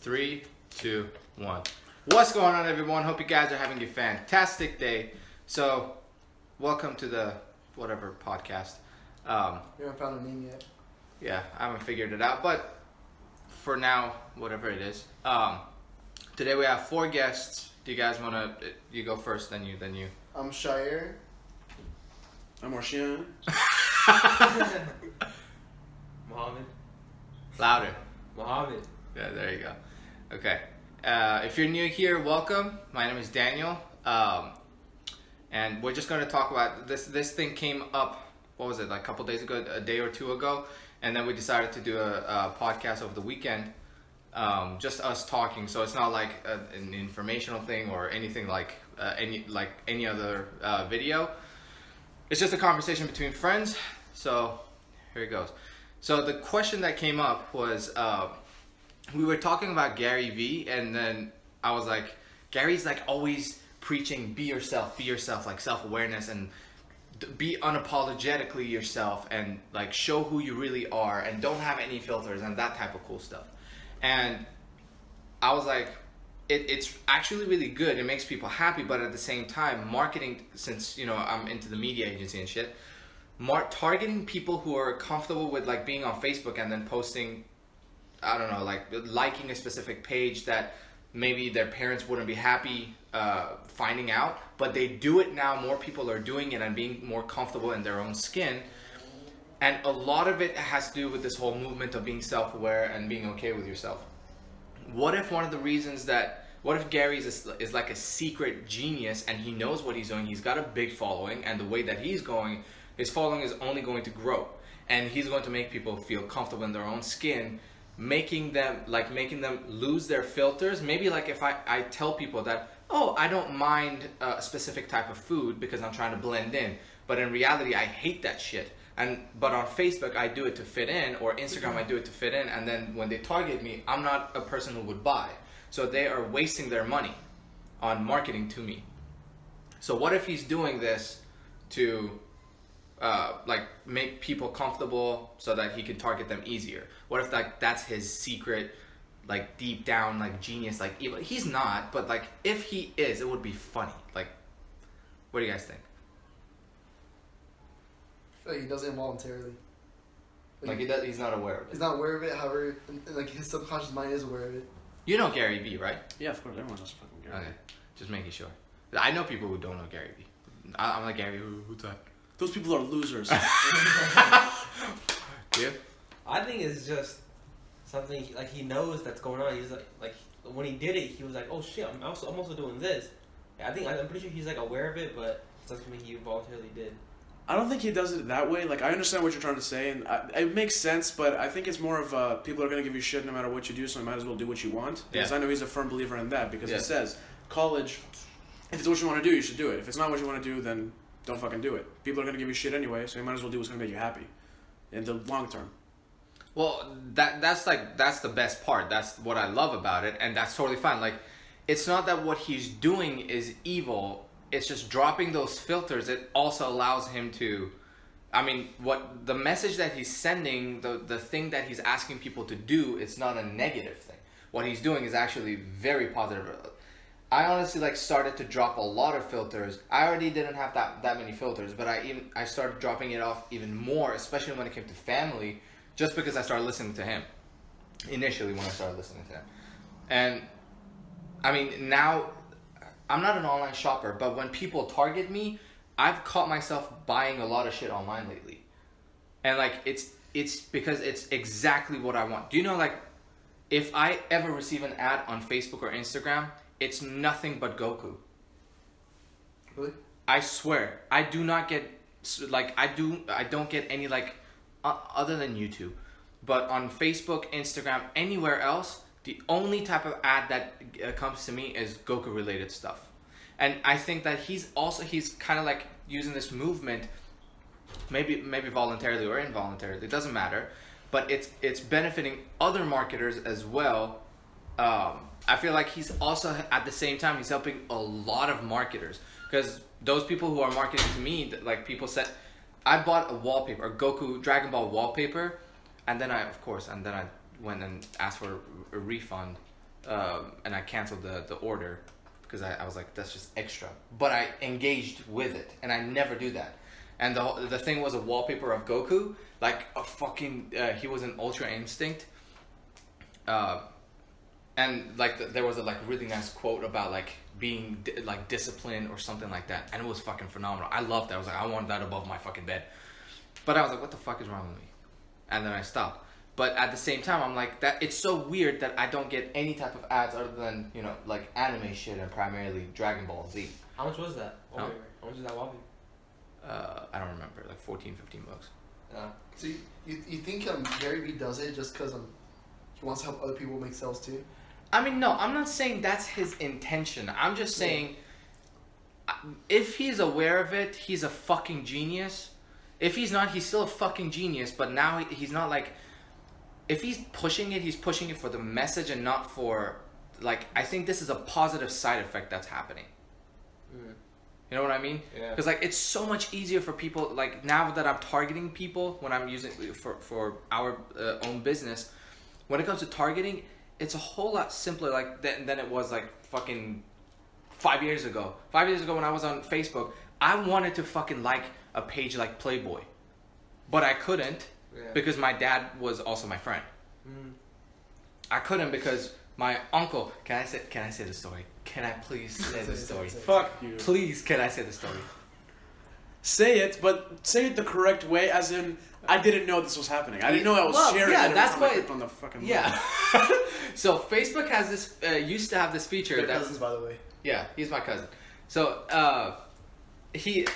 Three, two, one. What's going on, everyone? Hope you guys are having a fantastic day. So, welcome to the whatever podcast. Um, We haven't found a name yet. yeah, I haven't figured it out, but for now, whatever it is. Um, today we have four guests. Do you guys want to? You go first, then you, then you. I'm Shire. I'm Arshian. Mohammed. Louder. Mohammed. Yeah, there you go. Okay. Uh, if you're new here, welcome. My name is Daniel. Um, and we're just going to talk about this. This thing came up, what was it, like a couple days ago, a day or two ago. And then we decided to do a, a podcast over the weekend. Um, just us talking. So it's not like a, an informational thing or anything like uh, any like any other uh, video. It's just a conversation between friends. So here it goes. So the question that came up was. We were talking about Gary Vee, and then I was like, Gary's like always preaching, be yourself, be yourself, like self awareness, and be unapologetically yourself, and like show who you really are, and don't have any filters, and that type of cool stuff. And I was like, it, it's actually really good. It makes people happy, but at the same time, marketing, since you know I'm into the media agency and shit, mar- targeting people who are comfortable with like being on Facebook and then posting I don't know, like liking a specific page that maybe their parents wouldn't be happy uh, finding out, but they do it now. More people are doing it and being more comfortable in their own skin. And a lot of it has to do with this whole movement of being self aware and being okay with yourself. What if one of the reasons that, what if Gary is, is like a secret genius and he knows what he's doing? He's got a big following, and the way that he's going, his following is only going to grow. And he's going to make people feel comfortable in their own skin making them like making them lose their filters. Maybe like if i, I tell people that oh i don't mind a specific type of food because i'm trying to blend in but in reality i hate that shit. And but on facebook i do it to fit in or instagram i do it to fit in and then when they target me i'm not a person who would buy. So they are wasting their money on marketing to me. So what if he's doing this to uh, like make people comfortable so that he can target them easier? What if like that's his secret, like deep down like genius like evil? He's not, but like if he is, it would be funny. Like, what do you guys think? I feel like he does it involuntarily. Like he does, he's not aware of it. He's not aware of it, however, like his subconscious mind is aware of it. You know Gary Vee, right? Yeah, of course, everyone knows fucking Gary. Okay, just making sure. I know people who don't know Gary Vee. I, I'm like Gary, who, who's that? Those people are losers. Yeah. I think it's just something he- like he knows that's going on. He's like, like when he did it, he was like, "Oh shit, I'm also I'm also doing this." I think I'm pretty sure he's like aware of it, but it's not something he voluntarily did. I don't think he does it that way. Like, I understand what you're trying to say, and I, it makes sense, but I think it's more of uh, people are going to give you shit no matter what you do, so you might as well do what you want. Because Yeah. I know he's a firm believer in that, because Yeah. he says, college, if it's what you want to do, you should do it. If it's not what you want to do, then don't fucking do it. People are going to give you shit anyway, so you might as well do what's going to make you happy in the long term. Well, that that's like that's the best part. That's what I love about it, and that's totally fine. Like, it's not that what he's doing is evil. It's just dropping those filters. It also allows him to, I mean, what the message that he's sending, the the thing that he's asking people to do, it's not a negative thing. What he's doing is actually very positive. I honestly like started to drop a lot of filters. I already didn't have that that many filters, but I even I started dropping it off even more, especially when it came to family, just because I started listening to him. Initially, when I started listening to him, and I mean now, I'm not an online shopper, but when people target me, I've caught myself buying a lot of shit online lately, and like it's it's because it's exactly what I want. Do you know like if I ever receive an ad on Facebook or Instagram, it's nothing but Goku. Really? I swear, I do not get like I do I don't get any like other than YouTube, but on Facebook, Instagram, anywhere else, the only type of ad that uh, comes to me is Goku related stuff, and I think that he's also he's kind of like using this movement, maybe maybe voluntarily or involuntarily, it doesn't matter, but it's it's benefiting other marketers as well. Um, I feel like he's also at the same time he's helping a lot of marketers because those people who are marketing to me, like people said, I bought a wallpaper, a Goku Dragon Ball wallpaper, and then I, of course, and then I went and asked for a refund um, and I canceled the the order because I, I was like, that's just extra. But I engaged with it, and I never do that. And the the thing was a wallpaper of Goku, like a fucking. Uh, he was an Ultra Instinct. Uh, and like th- there was a like really nice quote about like being di- like disciplined or something like that, and it was fucking phenomenal. I loved that. I was like, I want that above my fucking bed. But I was like, what the fuck is wrong with me? And then I stopped. But at the same time, I'm like that. It's so weird that I don't get any type of ads other than you know like anime shit and primarily Dragon Ball Z. How much was that? Huh? How much was that wallpaper? Uh, I don't remember, like 14, 15 bucks. Yeah. So you, you, you think um, Gary Vee does it just because um, he wants to help other people make sales too? I mean, no, I'm not saying that's his intention. I'm just saying, uh, if he's aware of it, he's a fucking genius. If he's not, he's still a fucking genius. But now he's not like, if he's pushing it, he's pushing it for the message and not for, like, I think this is a positive side effect that's happening. mm, You know what I mean? Yeah. Because like it's so much easier for people. Like now that I'm targeting people when I'm using for for our uh, own business, when it comes to targeting, it's a whole lot simpler like than, than it was like fucking five years ago. Five years ago when I was on Facebook, I wanted to fucking like a page like Playboy, but I couldn't yeah. because my dad was also my friend. Mm. I couldn't because my uncle. Can I say? Can I say the story? Can I please say the story? Fuck you. Please, can I say the story? Say it, but say it the correct way, as in I didn't know this was happening. I didn't know I was Well, sharing yeah, it. that's time I why- clicked on the fucking Yeah. so Facebook has this uh, used to have this feature They're that cousins, by the way. yeah, he's my cousin. So uh, he uh,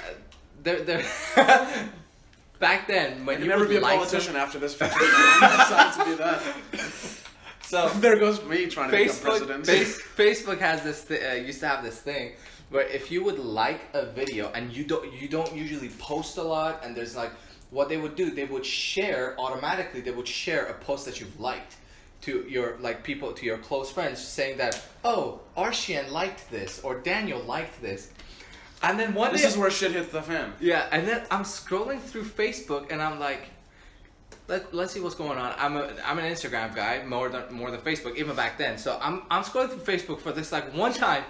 there there back then when You you never would be a politician some- after this. fucking I'm decided to be that. so There goes me trying to become president. Face, Facebook has this th- uh, used to have this thing where if you would like a video and you don't you don't usually post a lot and there's like what they would do they would share automatically they would share a post that you've liked to your like people to your close friends saying that oh Arshian liked this or Daniel liked this and then one This day is where shit hits the fan. yeah, and then I'm scrolling through Facebook and I'm like, let, let's see what's going on. I'm a I'm an Instagram guy more than more than Facebook even back then. So I'm I'm scrolling through Facebook for this like one time,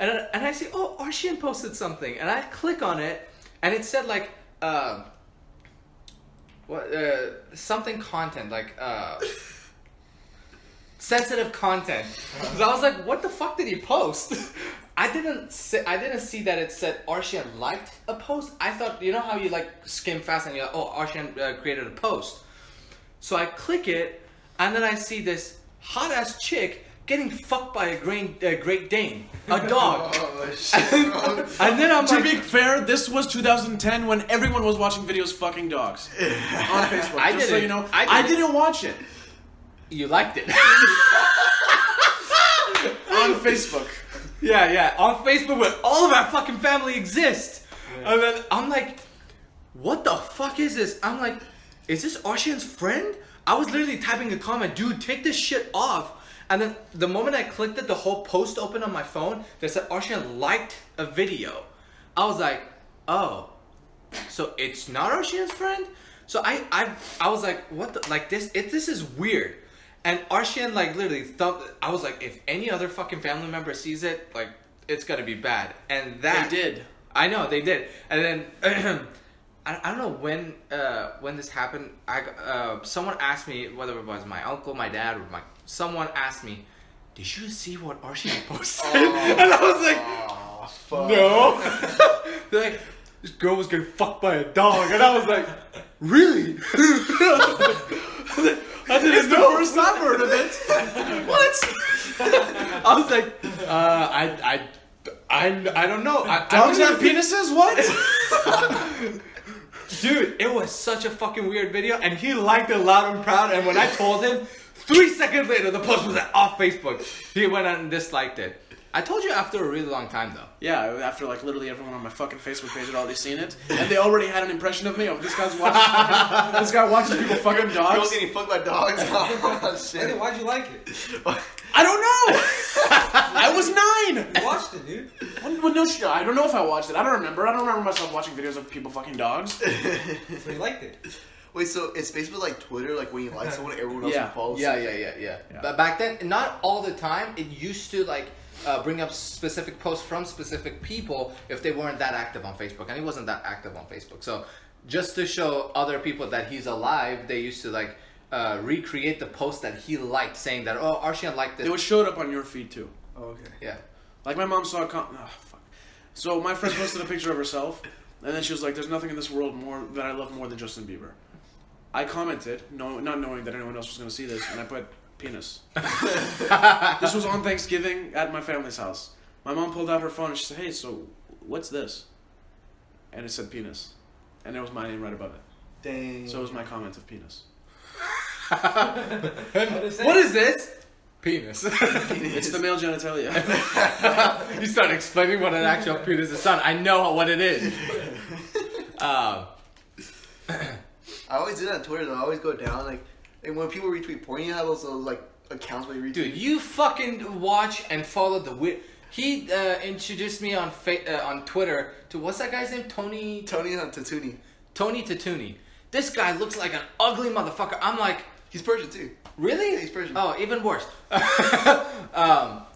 and I- and I see oh Arshian posted something and I click on it and it said like uh, what uh, something content like uh. sensitive content. So I was like, what the fuck did he post? I didn't say, I didn't see that it said Arshian liked a post. I thought you know how you like skim fast and you're like, oh Arshian uh, created a post. So I click it and then I see this hot ass chick getting fucked by a great, uh, Great Dane, a dog. Oh, shit, bro. and then I'm To like, be fair, this was 2010 when everyone was watching videos fucking dogs on Facebook. I just so didn't. you know, I I didn't. didn't watch it you liked it. on Facebook. Yeah, yeah, on Facebook where all of our fucking family exists. And then I'm like, what the fuck is this? I'm like, is this Arshian's friend? I was literally typing a comment, dude, take this shit off. And then the moment I clicked it, the whole post opened on my phone that said Arshian liked a video. I was like, oh, so it's not Arshian's friend? So I, I, I was like, what the, like this, it, this is weird. And Arshian like literally thump, I was like, if any other fucking family member sees it, like, it's gonna be bad. And that They did. I know they did, and then I, I don't know when uh, when this happened. I uh, someone asked me whether it was my uncle, my dad, or my someone asked me, "Did you see what Archie posted?" and I was like, fuck. "No." They're like, "This girl was getting fucked by a dog," and I was like, "Really?" I didn't It's the know. first I've heard of it. What? I was like, uh, I, I, I, I don't know. I, I Dogs don't have penises? What? Dude, it was such a fucking weird video, and he liked it loud and proud. And when I told him, three seconds later, the post was off Facebook. He went out and disliked it. I told you after a really long time, though. Yeah, after like literally everyone on my fucking Facebook page had already seen it, and they already had an impression of me. Oh, this guy's watching. fucking, this guy watches people fucking Girls dogs. getting fucked by dogs. Oh, Hey, shit. why'd you like it? I don't know. I was nine. You watched it, dude. Well, well, no, shit. I don't know if I watched it. I don't remember. I don't remember myself watching videos of people fucking dogs. So you liked it. Wait, so it's basically like Twitter, like when you like someone, everyone else Yeah. follows. Yeah, yeah, yeah, yeah, Yeah. But back then, not all the time. It used to like uh, bring up specific posts from specific people if they weren't that active on Facebook, and he wasn't that active on Facebook. So just to show other people that he's alive, they used to like uh, recreate the post that he liked, saying that oh, Arshian liked this. It was showed up on your feed too. Oh, okay. yeah. Like my mom saw a com- oh, fuck. So my friend posted a picture of herself, and then she was like, "There's nothing in this world more that I love more than Justin Bieber." I commented, no, not knowing that anyone else was going to see this, and I put penis. this was on Thanksgiving at my family's house. My mom pulled out her phone and she said, "Hey, so what's this?" And it said penis, and there was my name right above it. Dang. So it was my comment of penis. What is this? Penis. It's the male genitalia. you start explaining what an actual penis is. Son, I know what it is. Um, I always do that on Twitter though. I always go down like, and when people retweet porn, you have those, those like accounts where you retweet. Dude, you fucking watch and follow the weird. He uh, introduced me on fa- uh, on Twitter to what's that guy's name? Tony Tony on Tatuni. Tony Tatuni. This guy looks like an ugly motherfucker. I'm like, He's Persian too. really? Yeah, he's Persian. Oh, even worse. um,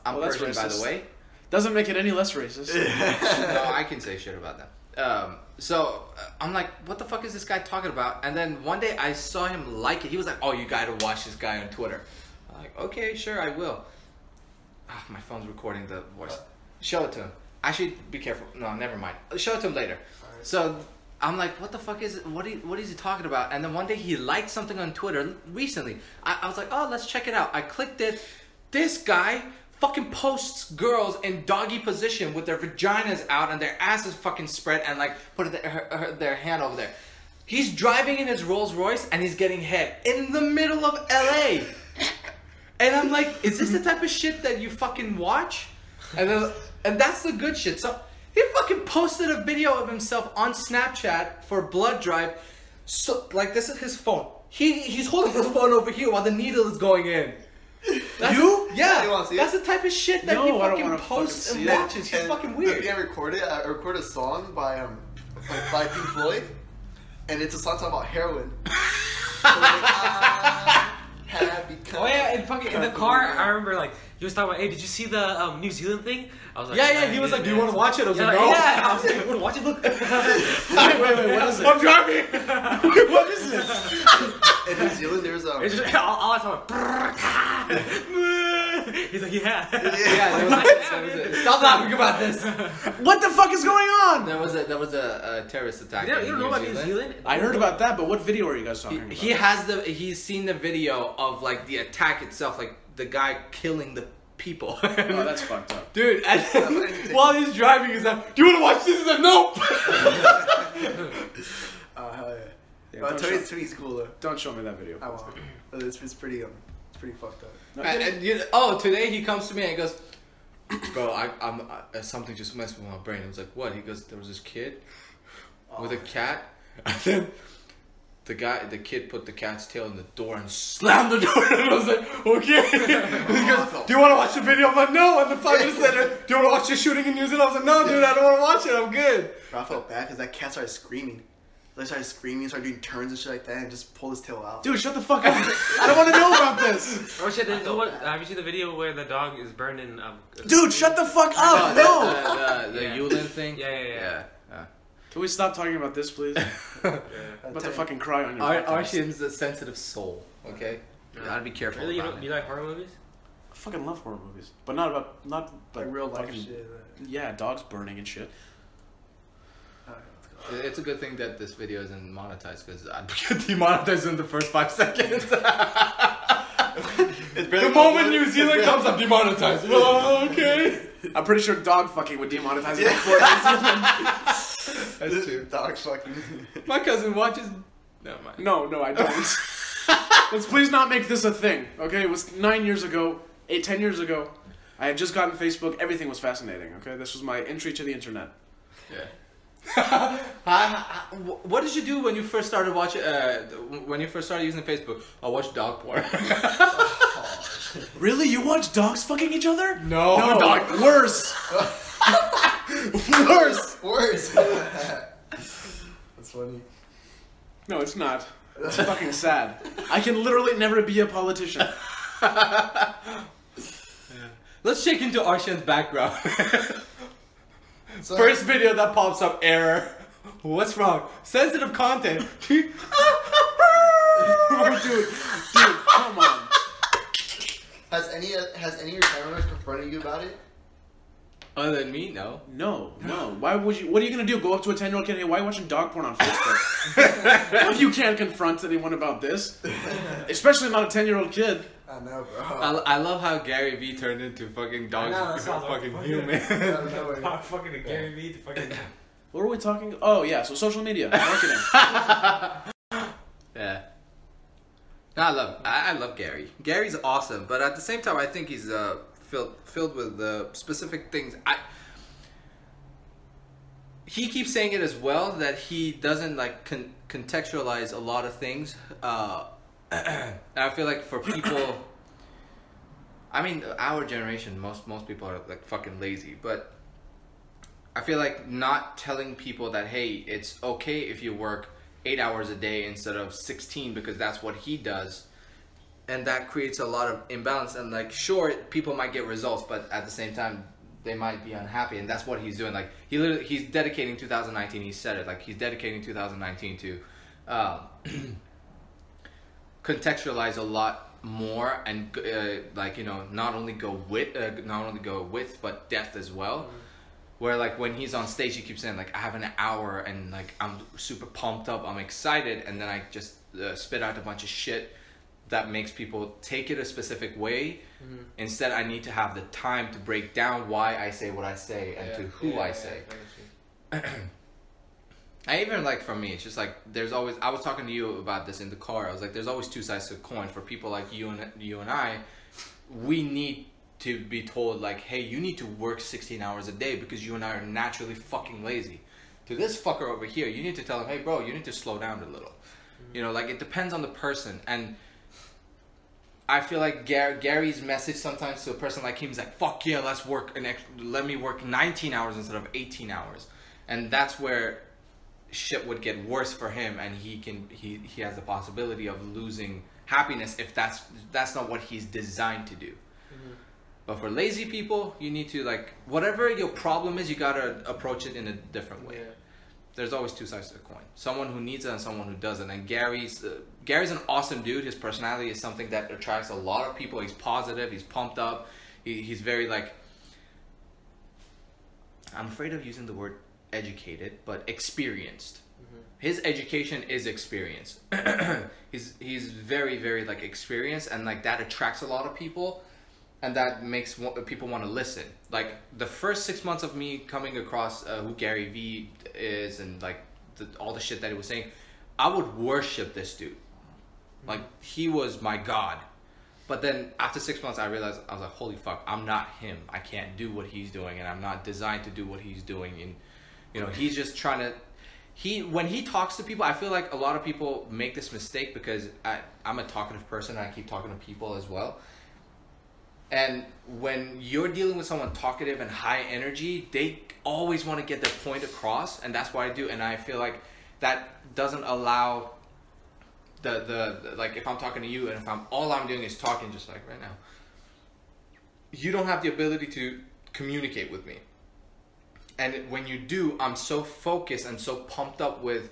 I'm Well, Persian, by the way. Doesn't make it any less racist. no, I can say shit about them. Um, so uh, I'm like, what the fuck is this guy talking about? And then one day I saw him like it. He was like, oh, you gotta watch this guy on Twitter. I'm like, okay, sure, I will. Ah, my phone's recording the voice. Show it to him. Actually, be careful. No, never mind. Show it to him later. Alright. So I'm like, what the fuck is it? What, he, what is he talking about? And then one day he liked something on Twitter recently. I, I was like, oh, let's check it out. I clicked it. This guy fucking posts girls in doggy position with their vaginas out and their asses fucking spread and like put their, her, her- their hand over there. He's driving in his Rolls Royce and he's getting head in the middle of LA. And I'm like, is this the type of shit that you fucking watch? And and that's the good shit. So he fucking posted a video of himself on Snapchat for blood drive. So like this is his phone. He he's holding his phone over here while the needle is going in. That's You? yeah. You wanna see that's the type of shit that No, he I don't fucking wanna fucking posts see and it. watches. He's And fucking The weird. thing I recorded, I recorded a song by um like, by Pink Floyd, and it's a song talking about heroin. So, like, I have Oh yeah, in fucking in the car, I remember like he was talking about, hey, did you see the um, New Zealand thing? I was like, Yeah, yeah. He was like, "Do you want to watch it?" I was Yeah, like, like, "No." yeah. I was like, "You wanna watch it? Look." wait, wait, wait, what is it? I'm driving. what is this? in New Zealand. There's um It's just all, all I saw. was- He's like, yeah. Yeah, there was, a, there was a, stop laughing about this. What the fuck is going on? That was a there was a, a terrorist attack. You don't, in you don't know New about New Zealand. Zealand? I heard about that, but what video are you guys talking He, about? he has the he's seen the video of like the attack itself, like the guy killing the people. oh, that's fucked up. Dude, and then, while he's driving, he's like, "Do you want to watch this?" He's like, "Nope." uh, hell yeah. Yeah, uh, don't, Tony's, show, cool though. don't show me that video. I won't. It's, it's pretty um it's pretty fucked up. No, and, and you oh, today he comes to me and goes, "Bro, I, I'm I, something just messed with my brain." I was like, "What?" He goes, "There was this kid with a cat, and then." The guy, the kid put the cat's tail in the door and slammed the door. And I was like, okay. he goes, do you want to watch the video? I'm like, no. And then five minutes later, do you want to watch the shooting in New Zealand? I was like, no, dude, I don't want to watch it. I'm good. Bro, I felt bad because that cat started screaming. Like started screaming, and started doing turns and shit like that, and just pulled his tail out. Dude, shut the fuck up. I don't want to know about this. Oh shit! Then, what, have you seen the video where the dog is burned in? Um, Dude, shut the fuck up. No. The, the, the Yeah. Yulin thing? Yeah, yeah, yeah. yeah. Can we stop talking about this, please? I'm Uh, about to fucking cry on your Ar- podcast. Arshian's a sensitive soul, okay? You gotta be careful Really, you, about don't, it. you like horror movies? I fucking love horror movies, but not about not like but real life fucking- shit. Yeah, dogs burning and shit. Alright, let's go. It's a good thing that this video isn't monetized because I'd get demonetized in the first five seconds. It's the moment New Zealand comes, I'm demonetized. Oh, okay. I'm pretty sure dog fucking would demonetize it. Yeah. before That's true. Dog fucking. My cousin watches. Never mind. No, no, I don't. Let's please not make this a thing. Okay, it was nine years ago, eight, ten years ago. I had just gotten Facebook. Everything was fascinating. Okay, this was my entry to the internet. Yeah. Hi- hi- wh- what did you do when you first started watching? Uh, when you first started using Facebook? I watched dog porn. Really, you watch dogs fucking each other? no, No, dog. Worse. Worse. Worse. That's funny. No, it's not. It's fucking sad. I can literally never be a politician. Let's check into Arshian's background. So, First video that pops up, error. What's wrong? Sensitive content. dude, dude, come on. has any has any of your family members confronted you about it? Other than me, no. No, no. Why would you? What are you gonna do? Go up to a ten-year-old kid? Hey, why are you watching dog porn on Facebook? you can't confront anyone about this, especially not a ten-year-old kid. I know, bro. I, I love how Gary Vee turned into fucking dog, know, that sounds like fucking fucking- human. Out of. Fuck, fucking to Gary Vee to fucking. What were we talking? Oh yeah, so social media marketing. yeah. No, I love I, I love Gary. Gary's awesome, but at the same time, I think he's uh, filled filled with uh, specific things. I he keeps saying it as well that he doesn't like con- contextualize a lot of things. Uh, I feel like for people, I mean, our generation, most most people are like fucking lazy, but I feel like not telling people that hey, it's okay if you work eight hours a day instead of sixteen because that's what he does, and that creates a lot of imbalance. And like, sure, people might get results, but at the same time, they might be unhappy, and that's what he's doing. Like, he literally he's dedicating 2019. He said it like he's dedicating 2019 to. Um, contextualize a lot more and uh, like you know not only go with uh, not only go with but depth as well where like when he's on stage he keeps saying like i have an hour and like i'm super pumped up i'm excited and then i just uh, spit out a bunch of shit that makes people take it a specific way mm-hmm. instead i need to have the time to break down why i say what i say and to who i say I even like for me, it's just like there's always. I was talking to you about this in the car. I was like, there's always two sides to a coin. For people like you and you and I, we need to be told like, hey, you need to work 16 hours a day because you and I are naturally fucking lazy. To this fucker over here, you need to tell him, hey, bro, you need to slow down a little. Mm-hmm. You know, like it depends on the person and. I feel like Gar- Gary's message sometimes to a person like him is like, "Fuck yeah, let's work an ex- let me work 19 hours instead of 18 hours," and that's where shit would get worse for him, and he can he he has the possibility of losing happiness if that's that's not what he's designed to do. Mm-hmm. But for lazy people, you need to like whatever your problem is, you gotta approach it in a different way there's always two sides to the coin. Someone who needs it and someone who doesn't. And Gary's uh, Gary's an awesome dude. His personality is something that attracts a lot of people. He's positive. He's pumped up. He, he's very like. I'm afraid of using the word educated, but experienced. His education is experience. he's he's very very like experienced and like that attracts a lot of people and that makes people want to listen. Like the first six months of me coming across uh, who Gary Vee is and like the, all the shit that he was saying, I would worship this dude. Mm-hmm. Like he was my god. But then after six months, I realized I was like, holy fuck, I'm not him. I can't do what he's doing, and I'm not designed to do what he's doing. And you know, he's just trying to. He when he talks to people, I feel like a lot of people make this mistake because I, I'm a talkative person and I keep talking to people as well. And when you're dealing with someone talkative and high energy, they always want to get their point across, and that's what I do. And I feel like that doesn't allow the, the the like if I'm talking to you and if I'm all I'm doing is talking just like right now. You don't have the ability to communicate with me. And when you do, I'm so focused and so pumped up with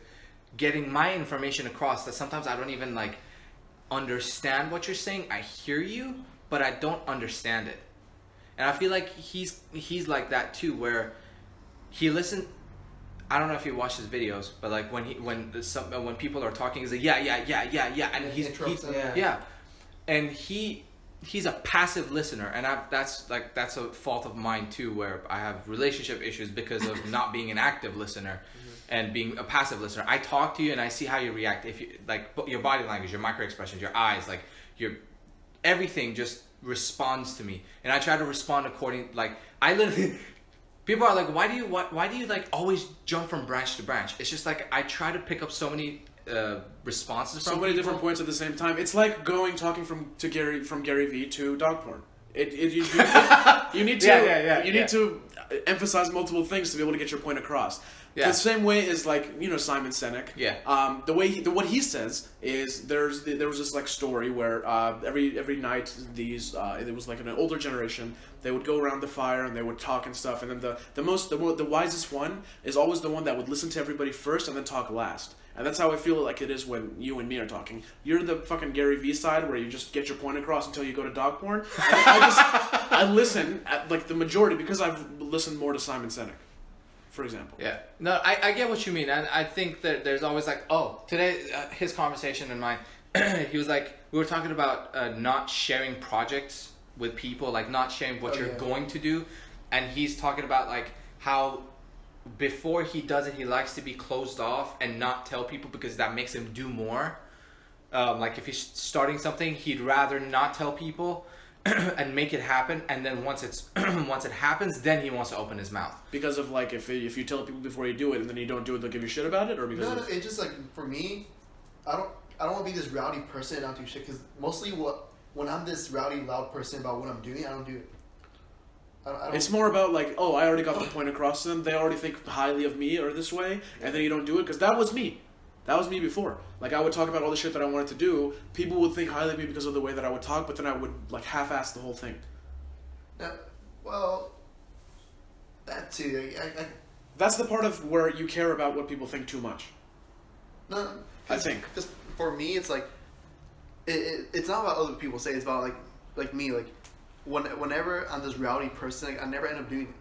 getting my information across that sometimes I don't even like understand what you're saying. I hear you, but I don't understand it. And I feel like he's he's like that too, where he listen. I don't know if you watch his videos, but like when he when some uh, when people are talking, he's like yeah yeah yeah yeah yeah, and Yeah, he's, interrupts he's yeah. Yeah. and he he's a passive listener, and I that's like that's a fault of mine too, where I have relationship issues because of not being an active listener mm-hmm. and being a passive listener. I talk to you and I see how you react. If you like your body language, your micro expressions, your eyes, like your everything just responds to me, and I try to respond according. Like I literally, people are like, why do you why, why do you like always jump from branch to branch? It's just like I try to pick up so many uh, responses so many people. different points at the same time. It's like going talking from to Gary from Gary Vee to dog porn. It, it you, you, you need to Yeah, yeah, yeah, you yeah. need to emphasize multiple things to be able to get your point across. Yeah. The same way as like you know Simon Sinek. Yeah. Um, the way he, the, what he says is there's there was this like story where uh, every every night these uh, it was like an older generation they would go around the fire and they would talk and stuff and then the the most the, the wisest one is always the one that would listen to everybody first and then talk last. And that's how I feel like it is when you and me are talking. You're the fucking Gary Vee side where you just get your point across until you go to dog porn. And I just I listen at like the majority because I've listened more to Simon Sinek, for example. Yeah. No, I, I get what you mean. And I think that there's always like, oh, today, uh, his conversation and mine, he was like, we were talking about uh, not sharing projects with people, like not sharing what Oh, you're yeah. going to do. And he's talking about like how before he does it, he likes to be closed off and not tell people because that makes him do more. Um, like if he's starting something, he'd rather not tell people and make it happen. And then once it's once it happens, then he wants to open his mouth. Because of like if if you tell people before you do it and then you don't do it, they'll give you shit about it, or because No, no, of, it's just like for me, I don't, I don't want to be this rowdy person and not do shit. Because mostly, what when I'm this rowdy, loud person about what I'm doing, I don't do it. I don't, I don't, it's more about like oh I already got the point across to them. They already think highly of me or this way, and then you don't do it because that was me. That was me before. Like I would talk about all the shit that I wanted to do. People would think highly of me because of the way that I would talk, but then I would like half-ass the whole thing. No, well, that too. I, I, I, That's the part of where you care about what people think too much. no, I think. Because for me, it's like, it, it, it's not about other people say. It's about like, like me. Like, when, whenever I'm this rowdy person, like, I never end up doing it.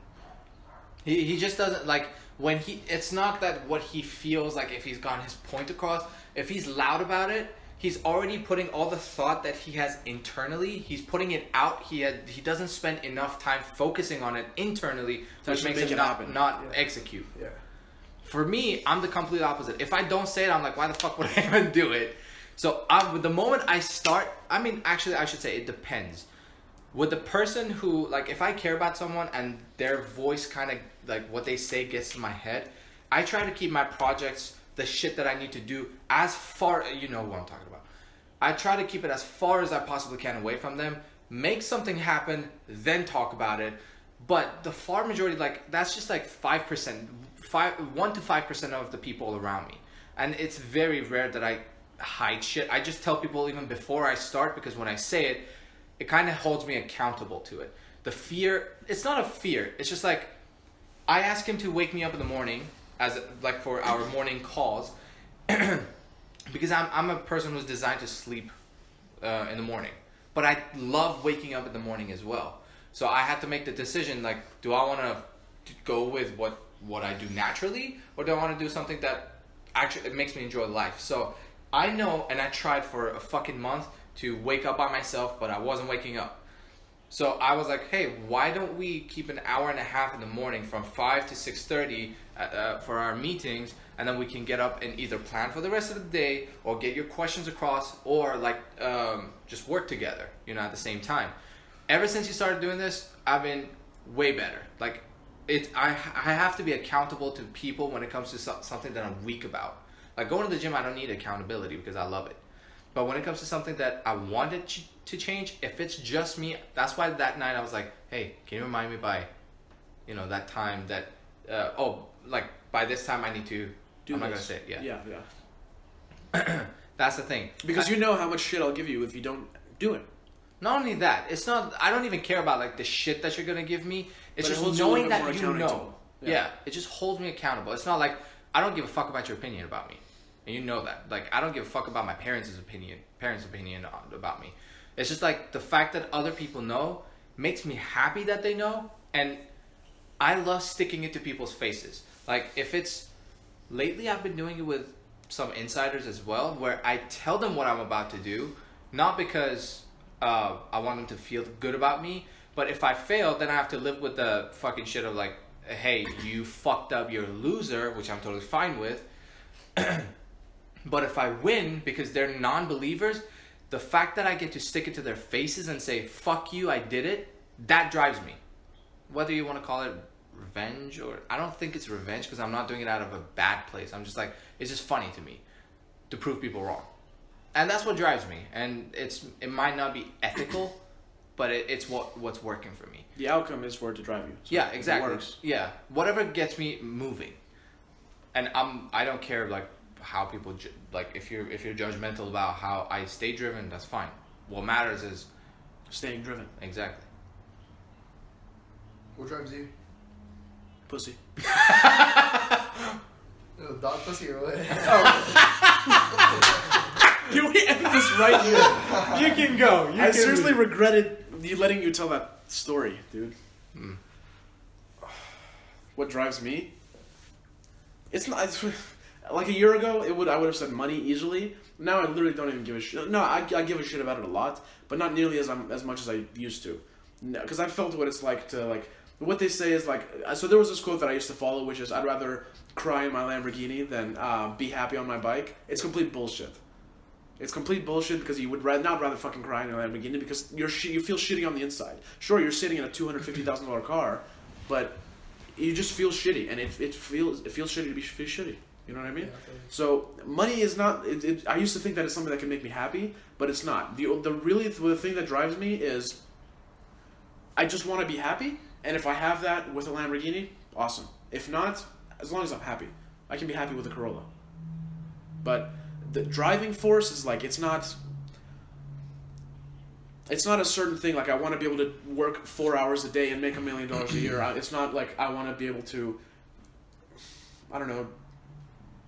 He, he just doesn't like when he. It's not that what he feels like if he's gotten his point across. If he's loud about it, he's already putting all the thought that he has internally. He's putting it out. He had he doesn't spend enough time focusing on it internally, To which makes make him it not not Yeah. execute. Yeah. For me, I'm the complete opposite. If I don't say it, I'm like, why the fuck would I even do it? So um, the moment I start, I mean, actually, I should say it depends. With the person who, like, if I care about someone and their voice kind of, like, what they say gets to my head, I try to keep my projects, the shit that I need to do, as far, you know what I'm talking about. I try to keep it as far as I possibly can away from them, make something happen, then talk about it. But the far majority, like that's just like five percent, five one to five percent of the people around me, and it's very rare that I hide shit. I just tell people even before I start because when I say it, it kind of holds me accountable to it. The fear, it's not a fear. It's just like I ask him to wake me up in the morning as like for our morning calls because I'm I'm a person who's designed to sleep uh, in the morning, but I love waking up in the morning as well. So I had to make the decision like, do I want to go with what what I do naturally, or do I want to do something that actually it makes me enjoy life? So I know, and I tried for a fucking month to wake up by myself, but I wasn't waking up. So I was like, hey, why don't we keep an hour and a half in the morning from five to six thirty uh, for our meetings, and then we can get up and either plan for the rest of the day, or get your questions across, or like um, just work together, you know, at the same time. Ever since you started doing this, I've been way better. Like, it, I, I have to be accountable to people when it comes to so- something that I'm weak about. Like going to the gym, I don't need accountability because I love it. But when it comes to something that I wanted to change, if it's just me, that's why that night I was like, hey, can you remind me by, you know, that time that, uh, oh, like by this time I need to, Do I'm not going to say it, yeah. yeah, yeah. That's the thing. Because I- you know how much shit I'll give you if you don't do it. Not only that, it's not. I don't even care about like the shit that you're gonna give me. It's But just holds you a little knowing that you know. Yeah. Yeah. it just holds me accountable. It's not like I don't give a fuck about your opinion about me, and you know that. Like I don't give a fuck about my parents' opinion, parents' opinion on- about me. It's just like the fact that other people know makes me happy that they know, and I love sticking it to people's faces. Like if it's lately, I've been doing it with some insiders as well, where I tell them what I'm about to do, not because uh, I want them to feel good about me, but if I fail, then I have to live with the fucking shit of like, hey, you fucked up, you're a loser, which I'm totally fine with. but if I win because they're non-believers, the fact that I get to stick it to their faces and say, fuck you, I did it, that drives me. Whether you want to call it revenge or I don't think it's revenge because I'm not doing it out of a bad place. I'm just like it's just funny to me to prove people wrong. And that's what drives me. And it's it might not be ethical but it, it's what what's working for me. The outcome is for it to drive you. So yeah, exactly. works- Yeah, whatever gets me moving, and I'm I don't care like how people ju- like if you're if you're judgmental about how I stay driven, that's fine. What matters is Staying driven. exactly. What drives you? Pussy. No, dog pussy or what? Oh. Can we end this right here? You can go. You I can seriously regretted you letting you tell that story, dude. Hmm. What drives me? It's not it's, like a year ago. It would I would have said money easily. Now I literally don't even give a shit. No, I, I give a shit about it a lot, but not nearly as I'm, as much as I used to. Because I felt what it's like to like what they say is like. So there was this quote that I used to follow, which is I'd rather cry in my Lamborghini than uh, be happy on my bike. It's complete bullshit. It's complete bullshit because you would ra- not rather fucking cry in a Lamborghini because you're you feel shitty on the inside. Sure, you're sitting in a two hundred fifty thousand dollar car, but you just feel shitty, and it, it feels it feels shitty to be feel shitty. You know what I mean? So money is not. It, it, I used to think that it's something that can make me happy, but it's not. the The really the thing that drives me is I just want to be happy, and if I have that with a Lamborghini, awesome. If not, as long as I'm happy, I can be happy with a Corolla. But the driving force is like it's not. It's not a certain thing. Like I want to be able to work four hours a day and make a million dollars a year. It's not like I want to be able to. I don't know.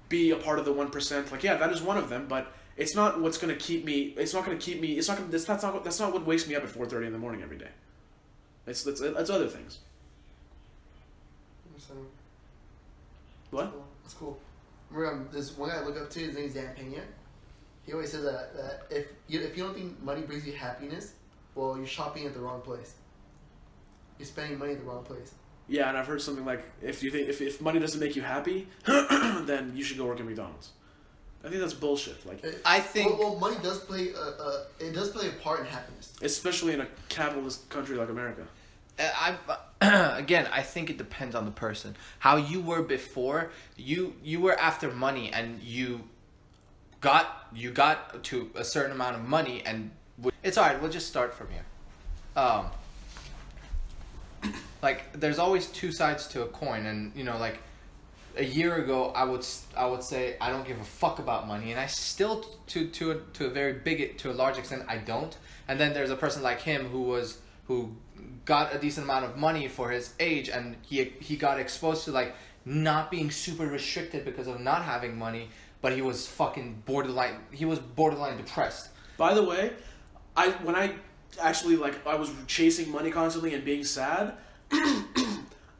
Be a part of the one percent. Like yeah, that is one of them, but it's not what's going to keep me. It's not going to keep me. It's not. Gonna, that's not. what- That's not what wakes me up at four thirty in the morning every day. It's it's, it's other things. What? That's cool. Remember, um, this one guy I look up to. His name's Dan Pena. He always says that, that if you if you don't think money brings you happiness, well, you're shopping at the wrong place. You're spending money at the wrong place. Yeah, and I've heard something like if you think if, if money doesn't make you happy, then you should go work at McDonald's. I think that's bullshit. Like I think- well, well, money does play a, a it does play a part in happiness. especially in a capitalist country like America. Uh, I again, I think it depends on the person. How you were before, you you were after money, and you got you got to a certain amount of money, and it's alright. We'll just start from here. Um, like there's always two sides to a coin, and you know, like a year ago, I would I would say I don't give a fuck about money, and I still to to a, to a very big to a large extent I don't. And then there's a person like him who was who got a decent amount of money for his age, and he he got exposed to like not being super restricted because of not having money, but he was fucking borderline. He was borderline depressed. By the way, I when I actually like I was chasing money constantly and being sad.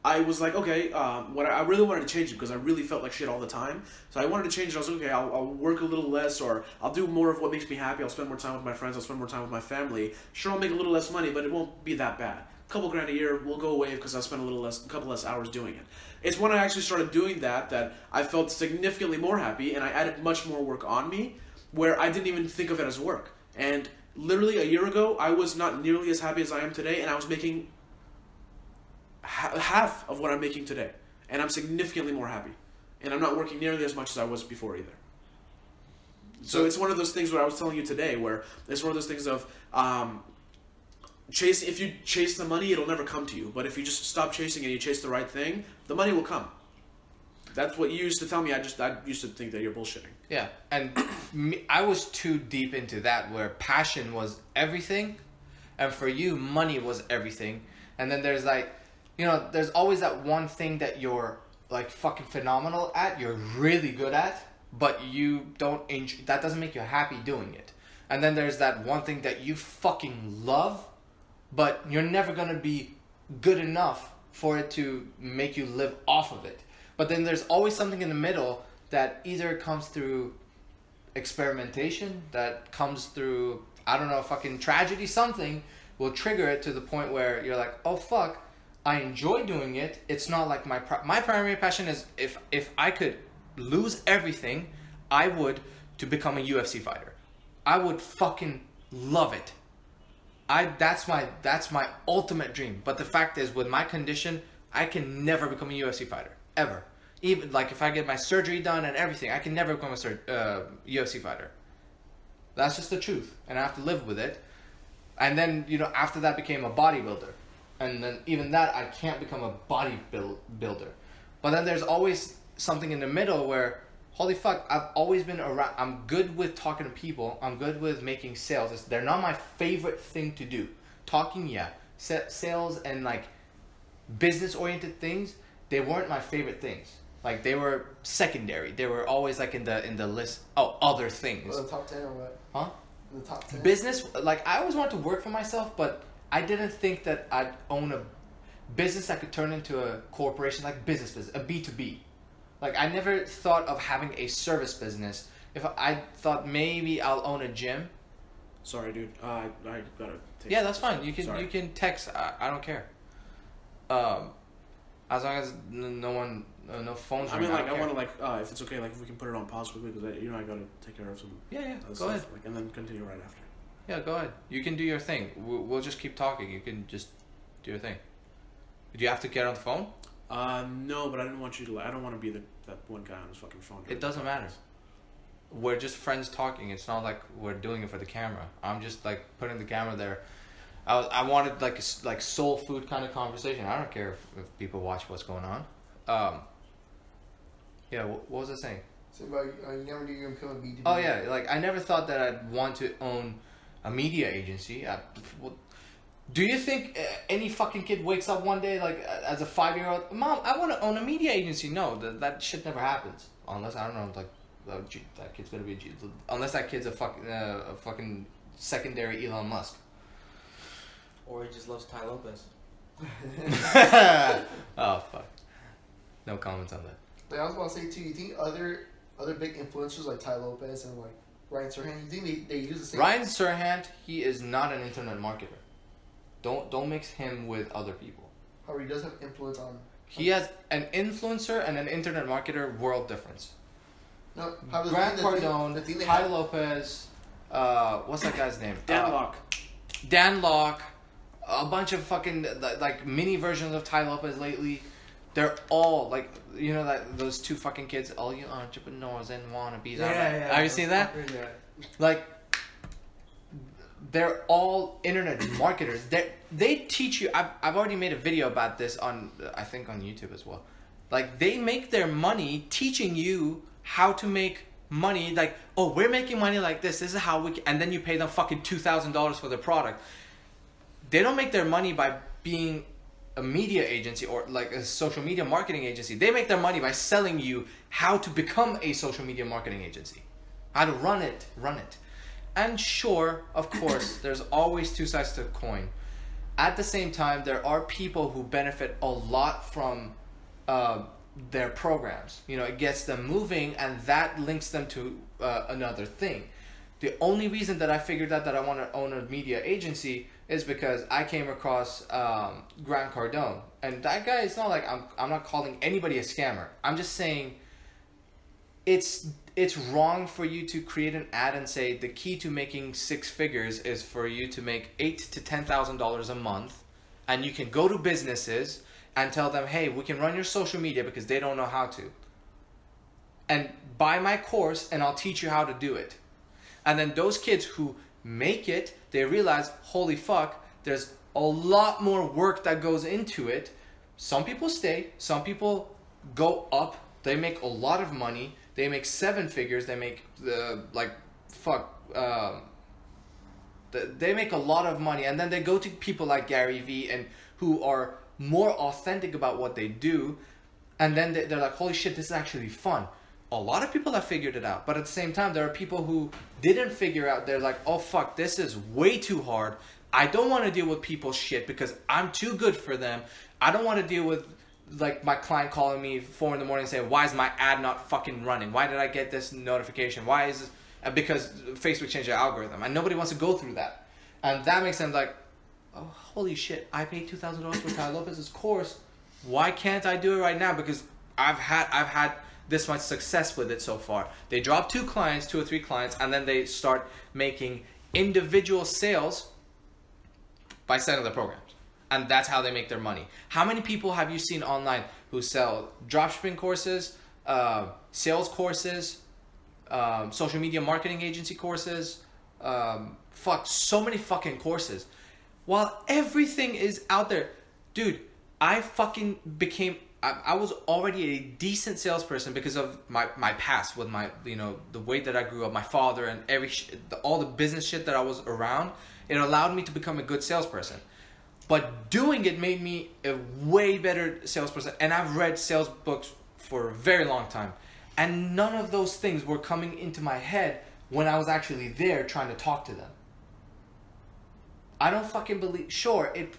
I was like, okay, um, what I, I really wanted to change it because I really felt like shit all the time. So I wanted to change it. I was like, okay, I'll, I'll work a little less, or I'll do more of what makes me happy. I'll spend more time with my friends. I'll spend more time with my family. Sure, I'll make a little less money, but it won't be that bad. A couple grand a year will go away because I'll spend a little less, a couple less hours doing it. It's when I actually started doing that that I felt significantly more happy, and I added much more work on me, where I didn't even think of it as work. And literally a year ago, I was not nearly as happy as I am today, and I was making ha- half of what I'm making today, and I'm significantly more happy, and I'm not working nearly as much as I was before either. So it's one of those things where I was telling you today, where it's one of those things of um, chase. If you chase the money, it'll never come to you. But if you just stop chasing and you chase the right thing, the money will come. That's what you used to tell me. I just I used to think that you're bullshitting. Yeah, and me, I was too deep into that where passion was everything, and for you, money was everything. And then there's like, you know, there's always that one thing that you're like fucking phenomenal at, you're really good at, but you don't enjoy. That doesn't make you happy doing it. And then there's that one thing that you fucking love, but you're never gonna be good enough for it to make you live off of it. But then there's always something in the middle that either comes through experimentation, that comes through I don't know, fucking tragedy, something will trigger it to the point where you're like, oh fuck, I enjoy doing it. It's not like my pri- my primary passion is if if I could lose everything, I would to become a UFC fighter. I would fucking love it. I that's my that's my ultimate dream. But the fact is, with my condition, I can never become a UFC fighter ever. Even like if I get my surgery done and everything, I can never become a sur- uh, UFC fighter. That's just the truth, and I have to live with it. and then you know after that became a bodybuilder, and then even that I can't become a bodybuilder. But then there's always something in the middle where holy fuck I've always been around. I'm good with talking to people. I'm good with making sales. It's, they're not my favorite thing to do. Talking, yeah, Sa- sales and like business oriented things they weren't my favorite things like they were secondary they were always like in the in the list oh other things Or the top ten or what? huh The top ten. business like i always wanted to work for myself but i didn't think that i'd own a business that could turn into a corporation like business business a b2b like i never thought of having a service business if i, I thought maybe i'll own a gym Sorry, dude. Uh, I I gotta. Take yeah that's fine you can Sorry. you can text I, I don't care um as long as n- no one uh, no phones I mean, like, don't I want to like, uh, if it's okay, like, if we can put it on pause quickly because you know I gotta take care of some yeah yeah go stuff, ahead like, and then continue right after. yeah go ahead you can do your thing we'll, we'll just keep talking you can just do your thing do you have to get on the phone Uh, no, but I didn't want you to. Like, I don't want to be the that one guy on his fucking phone. It doesn't matter. We're just friends talking. It's not like we're doing it for the camera. I'm just like putting the camera there. I, was, I wanted like a like soul food kind of conversation. I don't care if, if people watch what's going on. Um. Yeah. What, what was I saying? So about uh, you never knew you were gonna become a B2B. Oh yeah. Like I never thought that I'd want to own a media agency. I, well, do you think uh, any fucking kid wakes up one day like as a five year old, mom, I want to own a media agency? No, that that shit never happens unless I don't know like that, that kid's gonna be a G, unless that kid's a fucking uh, a fucking secondary Elon Musk. Or he just loves Tai Lopez. oh fuck. No comments on that. Like I was about to say too. You think other other big influencers like Tai Lopez and like Ryan Serhant, you think they, they use the same? Ryan Serhant, he is not an internet marketer. Don't don't mix him with other people. However, he does have influence on. He has an influencer and an internet marketer world difference. No, however, the Grant thing- the thing- Cardone, the thing Ty have- Lopez, uh, what's that guy's name? Dan uh, Lok. Dan Lok, a bunch of fucking like mini versions of Tai Lopez lately. They're all like you know that those two fucking kids, all you entrepreneurs and wannabes. Yeah, yeah. Have you seen that? Like they're all internet marketers. They they teach you. I've I've already made a video about this on I think on YouTube as well. Like they make their money teaching you how to make money. Like oh we're making money like this. This is how we. Can, and then you pay them fucking two thousand dollars for their product. They don't make their money by being a media agency or like a social media marketing agency. They make their money by selling you how to become a social media marketing agency, how to run it, run it. And sure, of course, there's always two sides to a coin. At the same time, there are people who benefit a lot from uh, their programs. You know, it gets them moving, and that links them to uh, another thing. The only reason that I figured out that I want to own a media agency is because I came across um, Grant Cardone, and that guy. It's not like I'm. I'm not calling anybody a scammer. I'm just saying it's it's wrong for you to create an ad and say the key to making six figures is for you to make eight to ten thousand dollars a month, and you can go to businesses and tell them, hey, we can run your social media because they don't know how to. And buy my course, and I'll teach you how to do it. And then those kids who make it, they realize, holy fuck, there's a lot more work that goes into it. Some people stay, some people go up, they make a lot of money, they make seven figures, they make the like fuck um they make a lot of money. And then they go to people like Gary Vee and who are more authentic about what they do. And then they're like holy shit this is actually fun a lot of people have figured it out but at the same time there are people who didn't figure out. They're like oh fuck this is way too hard. I don't want to deal with people's shit because i'm too good for them. I don't want to deal with like my client calling me four in the morning saying why is my ad not fucking running? Why did i get this notification? Why is this Uh, because facebook changed their algorithm and nobody wants to go through that. And that makes them like oh holy shit i paid $2000 for tai lopez's course. Why can't i do it right now? Because i've had i've had this much success with it so far they drop two clients two or three clients and then they start making individual sales by selling the programs and that's how they make their money how many people have you seen online who sell dropshipping courses uh, sales courses um, social media marketing agency courses um, fuck, so many fucking courses. While everything is out there, dude, I fucking became. I, was already a decent salesperson because of my my past with my you know the way that I grew up, my father, and every sh- the, all the business shit that I was around. It allowed me to become a good salesperson. But doing it made me a way better salesperson. And I've read sales books for a very long time. And none of those things were coming into my head when I was actually there trying to talk to them. I don't fucking believe. Sure, it.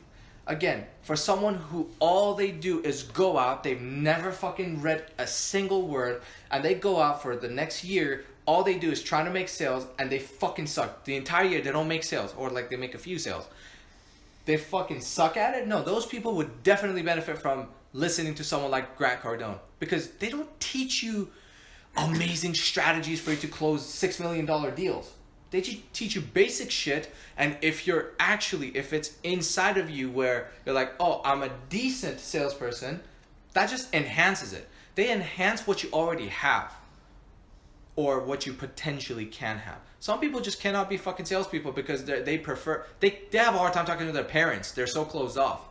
Again, for someone who all they do is go out, they've never fucking read a single word, and they go out for the next year, all they do is trying to make sales, and they fucking suck. The entire year, they don't make sales, or like they make a few sales. They fucking suck at it? No, those people would definitely benefit from listening to someone like Grant Cardone because they don't teach you amazing strategies for you to close six million dollar deals. They teach you basic shit, and if you're actually, if it's inside of you where you're like, oh, I'm a decent salesperson, that just enhances it. They enhance what you already have, or what you potentially can have. Some people just cannot be fucking salespeople because they prefer they they have a hard time talking to their parents. They're so closed off.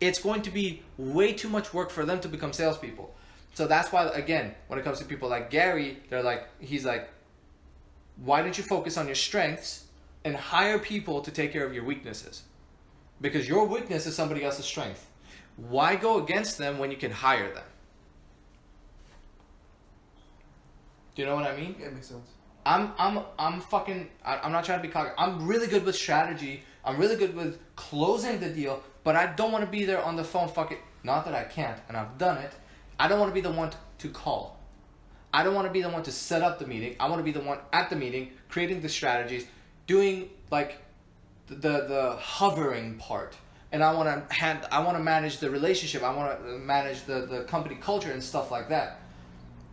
It's going to be way too much work for them to become salespeople. So that's why, again, when it comes to people like Gary, they're like, he's like, why don't you focus on your strengths and hire people to take care of your weaknesses? Because your weakness is somebody else's strength. Why go against them when you can hire them? Do you know what I mean? Yeah, it makes sense. I'm I'm I'm fucking I- I'm not trying to be cocky. I'm really good with strategy. I'm really good with closing the deal, but I don't want to be there on the phone fucking not that I can't and I've done it. I don't want to be the one to call. I don't want to be the one to set up the meeting. I want to be the one at the meeting creating the strategies, doing like the the, the hovering part. And I want to hand I want to manage the relationship. I want to manage the the company culture and stuff like that.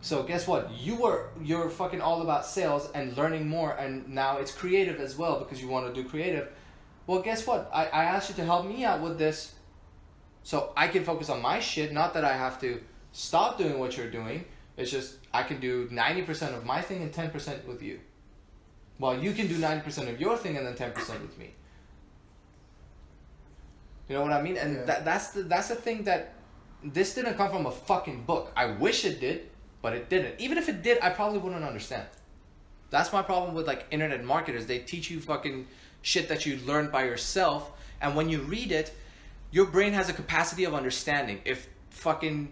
So guess what? You were you're fucking all about sales and learning more, and now it's creative as well because you want to do creative. Well, guess what? I, I asked you to help me out with this, so I can focus on my shit. Not that I have to stop doing what you're doing. It's just I can do ninety percent of my thing and ten percent with you. While you can do ninety percent of your thing and then ten percent with me. You know what I mean? And Yeah. that that's the that's the thing that this didn't come from a fucking book. I wish it did, but it didn't. Even if it did, I probably wouldn't understand. That's my problem with like internet marketers. They teach you fucking shit that you learned by yourself, and when you read it, your brain has a capacity of understanding. If fucking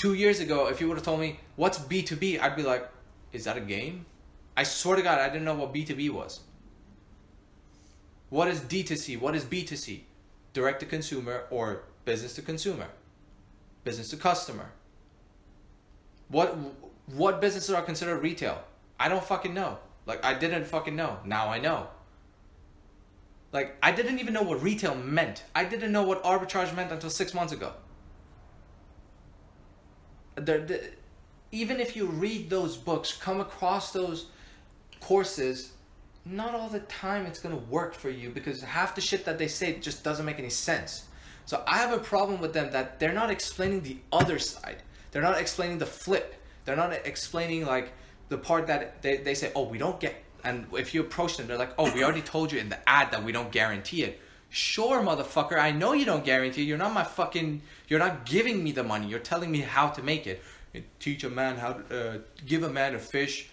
two years ago, if you would have told me what's B two B, I'd be like, is that a game? I swear to God, I didn't know what B two B was. What is D two C? What is B two C? Direct to consumer or business to consumer, business to customer. What what businesses are considered retail? I don't fucking know. Like I didn't fucking know. Now I know. Like I didn't even know what retail meant. I didn't know what arbitrage meant until six months ago. Even if you read those books, come across those courses, not all the time it's gonna work for you because half the shit that they say just doesn't make any sense. So I have a problem with them that they're not explaining the other side. They're not explaining the flip. They're not explaining like the part that they, they say, oh, we don't get. And if you approach them, they're like, oh, we already told you in the ad that we don't guarantee it. Sure, motherfucker, I know you don't guarantee. You're not my fucking. You're not giving me the money. You're telling me how to make it. Teach a man how to uh, give a man a fish.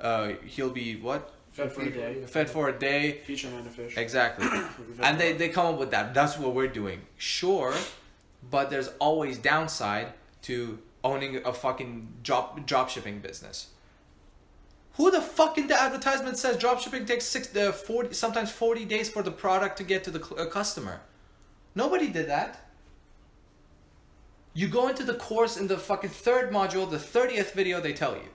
Uh, he'll be what? Fed for a day. Fed for a day. Teach a man to fish. Exactly. and they, they come up with that. That's what we're doing. Sure, but there's always downside to owning a fucking drop drop shipping business. Who the fuck in the advertisement says dropshipping takes six, uh, 40, sometimes 40 days for the product to get to the uh, customer? Nobody did that. You go into the course in the fucking third module, the 30th video, they tell you.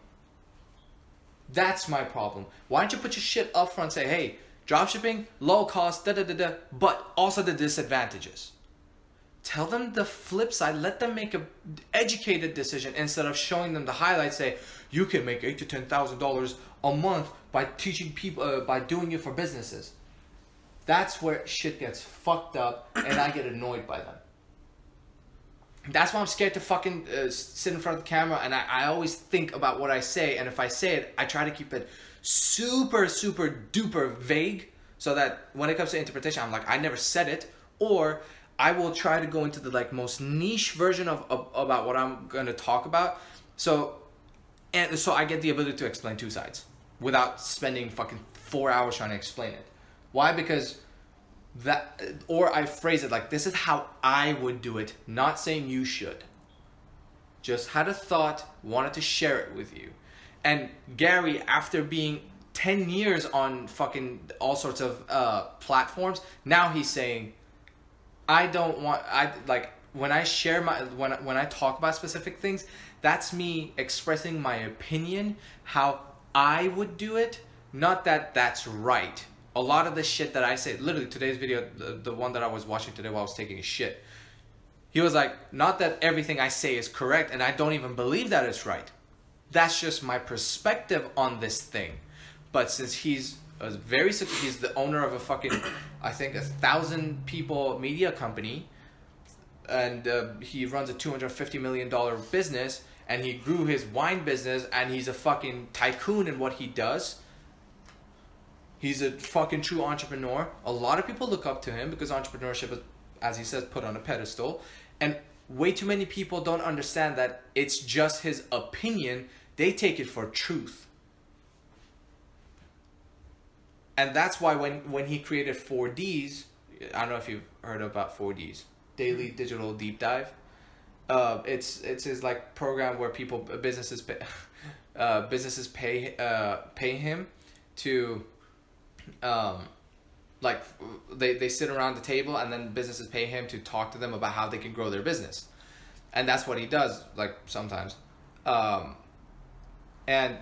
That's my problem. Why don't you put your shit up front and say, hey, dropshipping, low cost, da da da da, but also the disadvantages. Tell them the flip side. Let them make a educated decision instead of showing them the highlights. Say you can make eight to ten thousand dollars a month by teaching people uh, by doing it for businesses. That's where shit gets fucked up, and I get annoyed by them. That's why I'm scared to fucking uh, sit in front of the camera, and I, I always think about what I say, and if I say it, I try to keep it super super duper vague so that when it comes to interpretation I'm like I never said it or I will try to go into the like most niche version of, of about what I'm going to talk about. So and so I get the ability to explain two sides without spending fucking 4 hours trying to explain it. Why? Because that or I phrase it like this is how I would do it not saying you should. Just had a thought, wanted to share it with you. And Gary, after being 10 years on fucking all sorts of uh, platforms, now he's saying, I don't want, I like, when I share my, when, when I talk about specific things, that's me expressing my opinion, how I would do it, not that that's right. A lot of the shit that I say, literally today's video, the, the one that I was watching today while I was taking a shit, he was like, not that everything I say is correct, and I don't even believe that it's right. That's just my perspective on this thing. But since he's very he's the owner of a fucking, I think a thousand people media company, and uh, he runs a two hundred fifty million dollar business, and he grew his wine business, and he's a fucking tycoon in what he does. He's a fucking true entrepreneur. A lot of people look up to him because entrepreneurship is, as he says, put on a pedestal. And way too many people don't understand that it's just his opinion. They take it for truth. And that's why when, when he created 4Ds, I don't know if you've heard about 4Ds, Daily Digital Deep Dive. Uh, it's it's his like program where people businesses pay, uh, businesses pay uh, pay him to um, like they, they sit around the table and then businesses pay him to talk to them about how they can grow their business. And that's what he does like sometimes. Um, and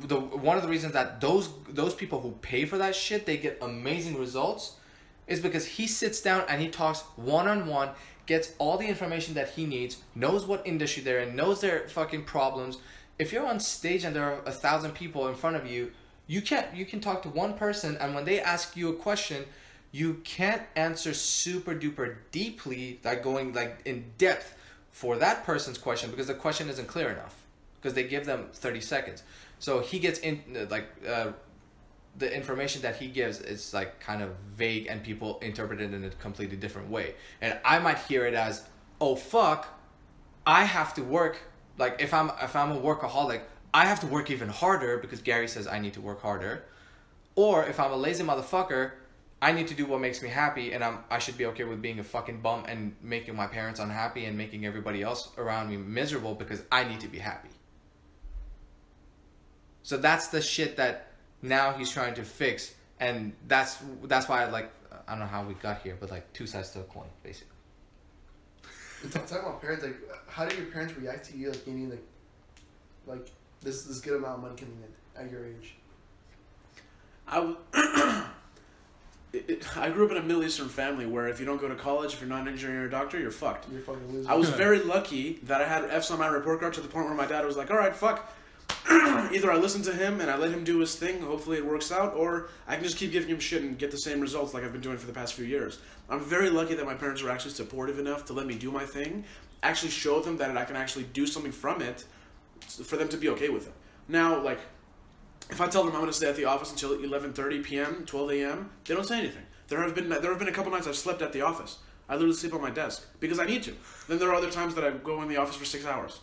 the one of the reasons that those those people who pay for that shit they get amazing results is because he sits down and he talks one on one gets all the information that he needs knows what industry they're in knows their fucking problems. If you're on stage and there are a thousand people in front of you you can't you can talk to one person and when they ask you a question you can't answer super duper deeply like going like in depth for that person's question because the question isn't clear enough because they give them 30 seconds so he gets in like uh, the information that he gives is like kind of vague and people interpret it in a completely different way and i might hear it as oh fuck i have to work like if i'm if i'm a workaholic I have to work even harder because Gary says I need to work harder. Or if I'm a lazy motherfucker, I need to do what makes me happy and I'm I should be okay with being a fucking bum and making my parents unhappy and making everybody else around me miserable because I need to be happy. So that's the shit that now he's trying to fix and that's that's why I like I don't know how we got here, but like two sides to a coin, basically. And talk, talking about parents, like, how do your parents react to you, like, getting, like, like this this good amount of money coming in at your age? I, w- it, it, I grew up in a Middle Eastern family where if you don't go to college, if you're not an engineer or a doctor, you're fucked. You're fucking loser. I was very lucky that I had F's on my report card to the point where my dad was like, all right, fuck. Either I listen to him and I let him do his thing, hopefully it works out, or I can just keep giving him shit and get the same results like I've been doing for the past few years. I'm very lucky that my parents were actually supportive enough to let me do my thing, actually show them that I can actually do something from it for them to be okay with it. Now, like, if I tell them I'm going to stay at the office until 11:30 p.m., 12 a.m., they don't say anything. There have been there have been a couple nights I've slept at the office. I literally sleep on my desk because I need to. Then there are other times that I go in the office for six hours.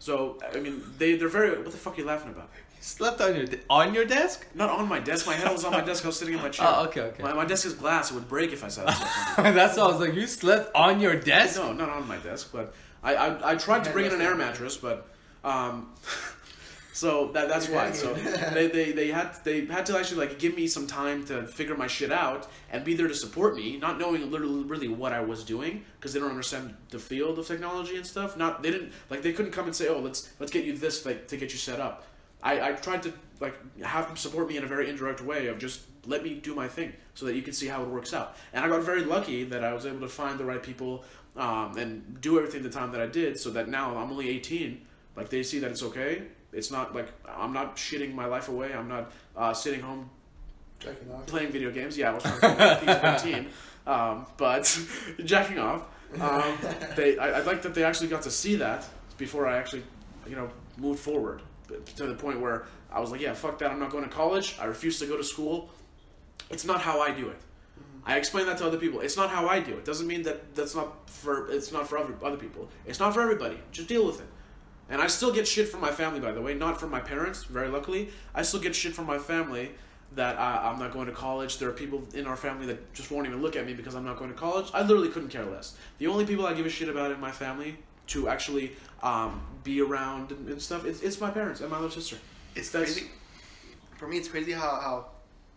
So I mean, they they're very. What the fuck are you laughing about? You slept on your de- on your desk? Not on my desk. My head was on my desk. I was sitting in my chair. Oh, okay, okay. My, my desk is glass. It would break if I sat. on. That's why I was like, you slept on your desk? No, not on my desk, but I I, I tried to bring in an air mattress, but um, so that that's why. So they, they, they had they had to actually like give me some time to figure my shit out and be there to support me, not knowing literally really what I was doing because they don't understand the field of technology and stuff. Not they didn't like they couldn't come and say, oh let's let's get you this like to get you set up. I, I tried to like have them support me in a very indirect way of just let me do my thing so that you can see how it works out. And I got very lucky that I was able to find the right people um, and do everything the time that I did, so that now I'm only 18. Like they see that it's okay. It's not like I'm not shitting my life away. I'm not uh, sitting home playing video games. Yeah, I was trying to play 15, um, but jacking off. Um, they, I, I like that they actually got to see that before I actually, you know, moved forward. to the point where I was like, yeah, fuck that. I'm not going to college. I refuse to go to school. It's not how I do it. I explain that to other people. It's not how I do it. Doesn't mean that that's not for it's not for other other people. It's not for everybody. Just deal with it. And I still get shit from my family, by the way, not from my parents. Very luckily, I still get shit from my family that I, I'm not going to college. There are people in our family that just won't even look at me because I'm not going to college. I literally couldn't care less. The only people I give a shit about in my family to actually um, be around and, and stuff, it's, it's my parents and my little sister. It's That's- crazy. For me, it's crazy how how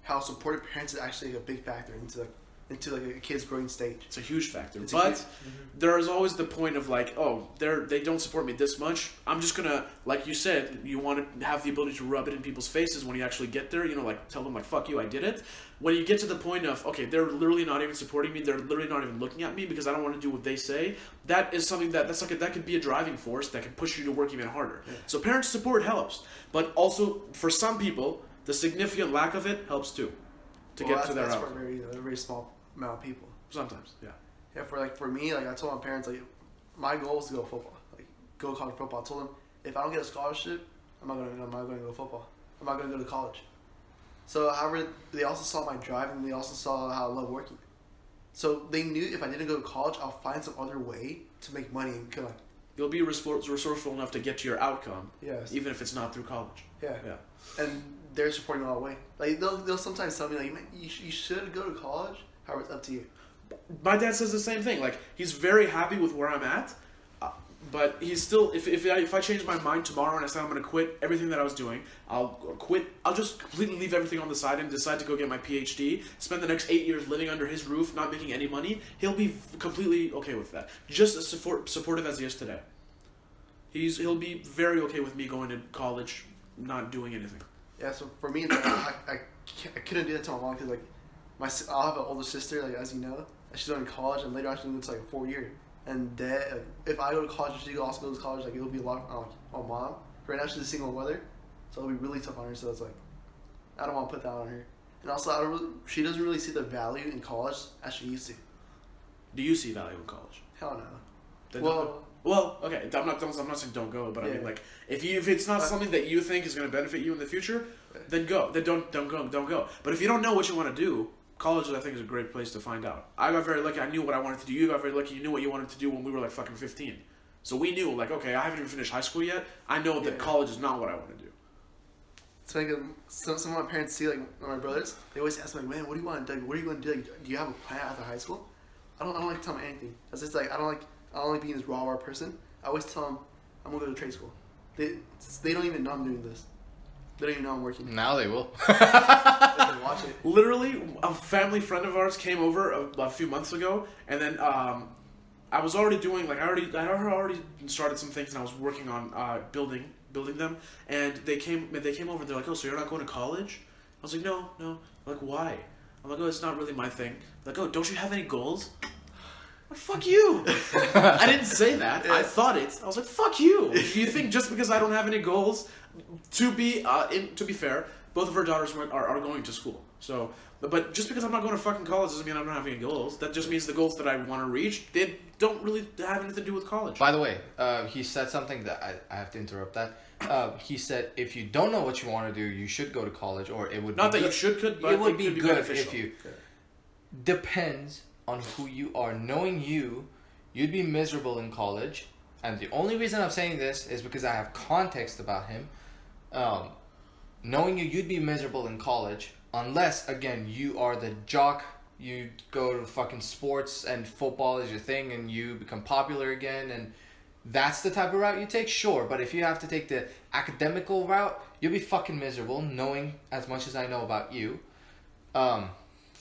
how supportive parents is actually a big factor into like into like a kid's growing stage. It's a huge factor. It's but huge- mm-hmm. there is always the point of like, oh, they're they don't support me this much. I'm just gonna, like you said, you want to have the ability to rub it in people's faces when you actually get there. You know, like tell them like, fuck you, I did it. When you get to the point of okay, they're literally not even supporting me. They're literally not even looking at me because I don't want to do what they say. That is something that that's like a, that could be a driving force that can push you to work even harder. So parent support helps, but also for some people, the significant lack of it helps too. To Well, get to their that's out. for a very a very small amount of people. Sometimes, yeah. Yeah, for like for me, like I told my parents, like my goal is to go football, like go college football. I told them if I don't get a scholarship, I'm not gonna I'm not gonna go football. I'm not gonna go to college. So, however, they also saw my drive and they also saw how I love working. So they knew if I didn't go to college, I'll find some other way to make money and kind of You'll be resourceful enough to get to your outcome, yes, even if it's not through college. yeah. Yeah. And they're supporting all the way. Like they'll they'll sometimes tell me like "Man, you, you should go to college. However, it's up to you. My dad says the same thing. Like he's very happy with where I'm at, uh, but he's still. If if I, if I change my mind tomorrow and I say I'm going to quit everything that I was doing, I'll quit. I'll just completely leave everything on the side and decide to go get my PhD. Spend the next eight years living under his roof, not making any money. He'll be completely okay with that. Just as support, supportive as he is today. He's he'll be very okay with me going to college, not doing anything. Yeah, so for me, like, I, I, I couldn't do that to my mom because like my I'll have an older sister, like as you know, and she's going to college, and later on she's going to like a four year. And dad, like, uh, if I go to college, she also goes to college. Like it'll be a lot uh, on on mom. Right now she's a single mother, so it'll be really tough on her. So it's like I don't want to put that on her. And also, I don't really, she doesn't really see the value in college as she used to. Do you see value in college? Hell no. Then Well, Well, okay. I'm not. I'm not saying don't go, but I mean, like, if you if it's not Uh, something that you think is going to benefit you in the future, then go. Then don't don't go. Don't go. But if you don't know what you want to do, college I think is a great place to find out. I got very lucky. I knew what I wanted to do. You got very lucky. You knew what you wanted to do when we were like fucking 15. So we knew like, okay, I haven't even finished high school yet. I know that Yeah. college is not what I want to do. It's like um, some some of my parents see like my brothers. They always ask me like, "Man, what do you want to do? What are you going to do? Like, do you have a plan after high school?" I don't. I don't like to tell them anything. That's just like I don't like. I don't like being this raw raw person. I always tell them I'm gonna go to trade school. They they don't even know I'm doing this. They don't even know I'm working. Now they will. They can watch it. Literally, a family friend of ours came over a, a few months ago, and then um, I was already doing like I already I already started some things, and I was working on uh, building building them. And they came they came over. They're like, "Oh, so you're not going to college?" I was like, "No, no." I'm like, why? I'm like, "Oh, it's not really my thing." They're like, "Oh, don't you have any goals?" Fuck you! I didn't say that. I thought it. I was like, "Fuck you!" Do you think just because I don't have any goals, to be uh, in, to be fair, both of her daughters went, are, are going to school. So, but- just because I'm not going to fucking college doesn't mean I'm not having any goals. That just means the goals that I want to reach they don't really have anything to do with college. By the way, uh, he said something that I, I have to interrupt that. Uh, he said if you don't know what you want to do, you should go to college, or it would Not be that you good- should could, but it would be could good beneficial. if you depends on who you are. Knowing you, you'd be miserable in college, and the only reason I'm saying this is because I have context about him. Um, knowing you, you'd be miserable in college unless, again, you are the jock. You go to fucking sports and football is your thing, and you become popular again, and that's the type of route you take. Sure, but if you have to take the academical route, you'll be fucking miserable. Knowing as much as I know about you, um,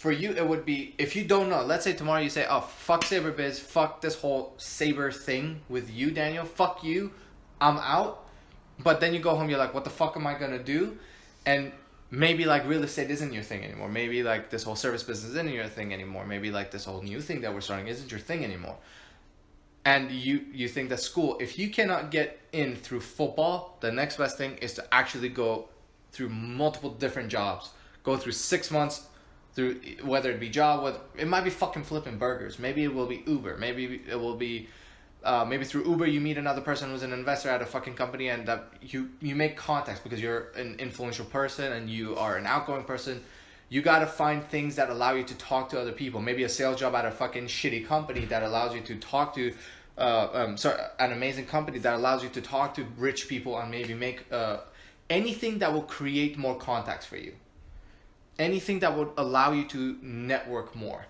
for you it would be if you don't know. Let's say tomorrow you say, "Oh fuck Saber Biz, fuck this whole Saber thing with you, Daniel. Fuck you, I'm out." But then you go home, you're like, "What the fuck am I gonna do?" And maybe like real estate isn't your thing anymore. Maybe like this whole service business isn't your thing anymore. Maybe like this whole new thing that we're starting isn't your thing anymore. And you you think that school, if you cannot get in through football, the next best thing is to actually go through multiple different jobs. Go through six months through whether it be job, whether it might be fucking flipping burgers. Maybe it will be Uber. Maybe it will be uh, maybe through Uber you meet another person who's an investor at a fucking company and that you you make contacts because you're an influential person and you are an outgoing person. You gotta find things that allow you to talk to other people. Maybe a sales job at a fucking shitty company that allows you to talk to, uh, um, sorry, an amazing company that allows you to talk to rich people and maybe make uh, anything that will create more contacts for you. Anything that would allow you to network more.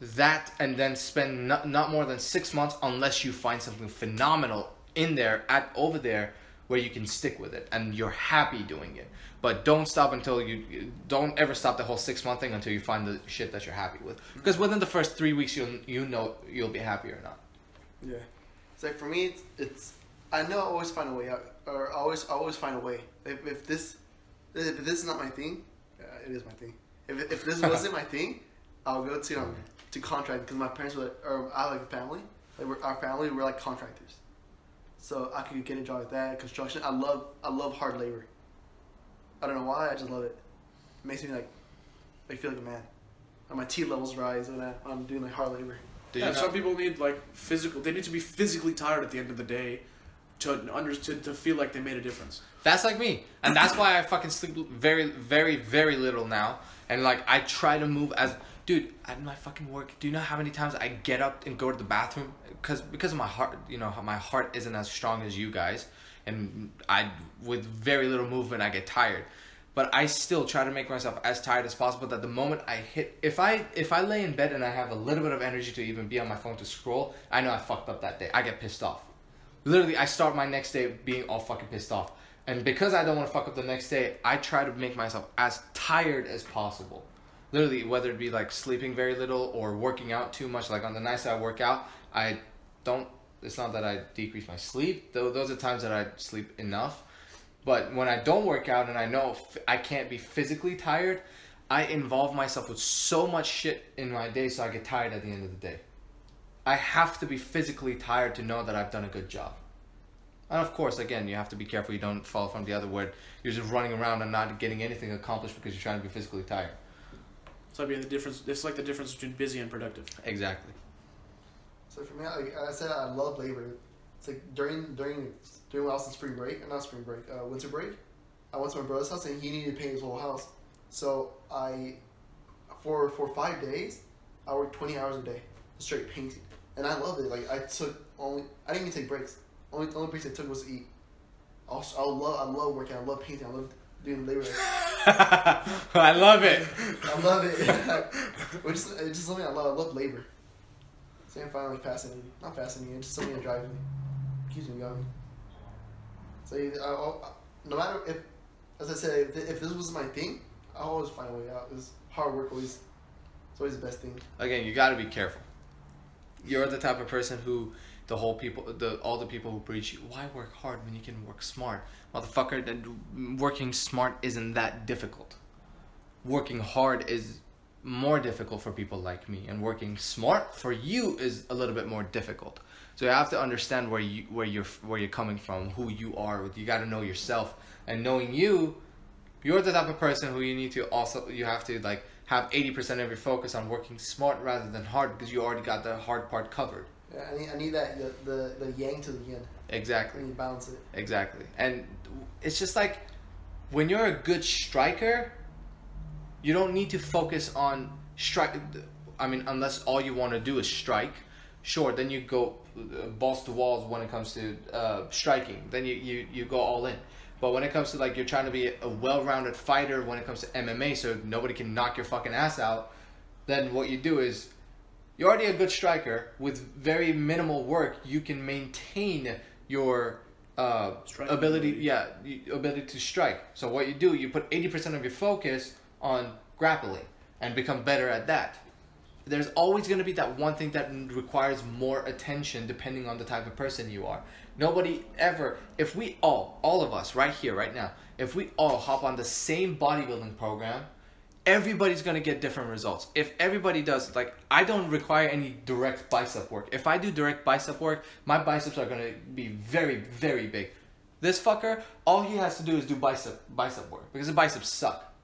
That and then spend not, not more than six months unless you find something phenomenal in there at over there where you can stick with it and you're happy doing it. But don't stop until you you- don't ever stop the whole six month thing until you find the shit that you're happy with. Mm. Because within the first three weeks you'll you know you'll be happy or not. Yeah. It's like for me, it's, it's I know I always find a way out, or I always I always find a way. If, if this if this is not my thing, it is my thing. If, if this wasn't my thing, I'll go to um, to contract because my parents were or I have like a family. Like we're, our family, we're like contractors, so I could get a job like that. Construction, I love I love hard labor. I don't know why, I just love it. It makes me like I feel like a man. And my T levels rise when, I, when I'm doing like hard labor. Did yeah, some people need like physical. They need to be physically tired at the end of the day to under to, to feel like they made a difference. That's like me, and that's why I fucking sleep very, very, very little now. And like I try to move as dude at my fucking work. Do you know how many times I get up and go to the bathroom because because of my heart? You know, my heart isn't as strong as you guys, and I with very little movement I get tired. But I still try to make myself as tired as possible. That the moment I hit, if I if I lay in bed and I have a little bit of energy to even be on my phone to scroll, I know I fucked up that day. I get pissed off literally I start my next day being all fucking pissed off. And because I don't want to fuck up the next day, I try to make myself as tired as possible. Literally, whether it be like sleeping very little or working out too much. Like on the nights that I work out, I don't. It's not that I decrease my sleep. Though those are times that I sleep enough. But when I don't work out and I know I can't be physically tired, I involve myself with so much shit in my day, so I get tired at the end of the day. I have to be physically tired to know that I've done a good job. And of course, again, you have to be careful you don't fall from the other word. You're just running around and not getting anything accomplished because you're trying to be physically tired. So like being the difference. It's like the difference between busy and productive. Exactly. So for me, like I said, I love labor. It's like during during during when I was in spring break, not spring break, uh, winter break. I went to my brother's house and he needed to paint his whole house. So I, for for five days, I worked twenty hours a day, straight painting, and I loved it. Like I took only, I didn't even take breaks. Only the only breaks I took was to eat. Also, I love I love working. I love painting. I love doing labor. I love it. I love it. Which is it's just something I love. I love labor. Something finally fascinating. Not fascinating. It's just something that drives me. Keeps me going. So you- I, I, no matter if, as I said, if, if this was my thing, I always find a way out. It's hard work always. It's always the best thing. Again, you got to be careful. You're the type of person who the whole people, the all the people who preach, why work hard when you can work smart, motherfucker? That working smart isn't that difficult. Working hard is more difficult for people like me, and working smart for you is a little bit more difficult. So you have to understand where you where you're where you're coming from, who you are. You got to know yourself, and knowing you, you're the type of person who you need to also you have to like have 80% of your focus on working smart rather than hard because you already got the hard part covered. Yeah, I need, I need that the, the, the yang to the yin. exactly. When you balance it. exactly. And it's just like when you're a good striker you don't need to focus on strike i mean unless all you want to do is strike sure then you go uh, balls to walls when it comes to uh, striking. Then you, you you go all in but when it comes to like you're trying to be a well-rounded fighter when it comes to mma so nobody can knock your fucking ass out then what you do is you're already a good striker. With very minimal work you can maintain your uh, ability. yeah ability to strike. So what you do you put 80% of your focus on grappling and become better at that. There's always going to be that one thing that requires more attention depending on the type of person you are nobody ever if we all all of us right here right now if we all hop on the same bodybuilding program everybody's to get different results. If everybody does like i don't require any direct bicep work. If i do direct bicep work my biceps are to be very very big. This fucker all he has to do is do bicep bicep work because the biceps suck.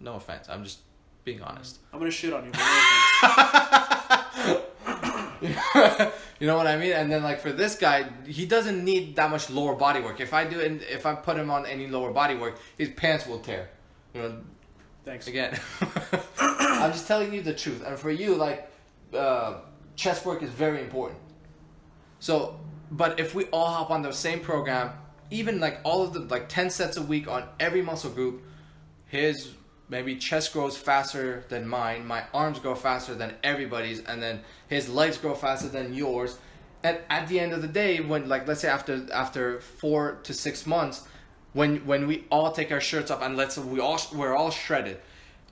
No offense i'm just being honest. I'm gonna shit on you. but no offense. you know what I mean? And then like for this guy, he doesn't need that much lower body work. If I do it, if I put him on any lower body work, his pants will tear. You know, Thanks. again. I'm just telling you the truth. And for you, like, uh, chest work is very important. So, but if we all hop on the same program, even like all of the like 10 sets a week on every muscle group, his maybe chest grows faster than mine, my arms grow faster than everybody's, and then his legs grow faster than yours. And at the end of the day, when like let's say after after four to six months, when when we all take our shirts off and let's say we all we're all shredded,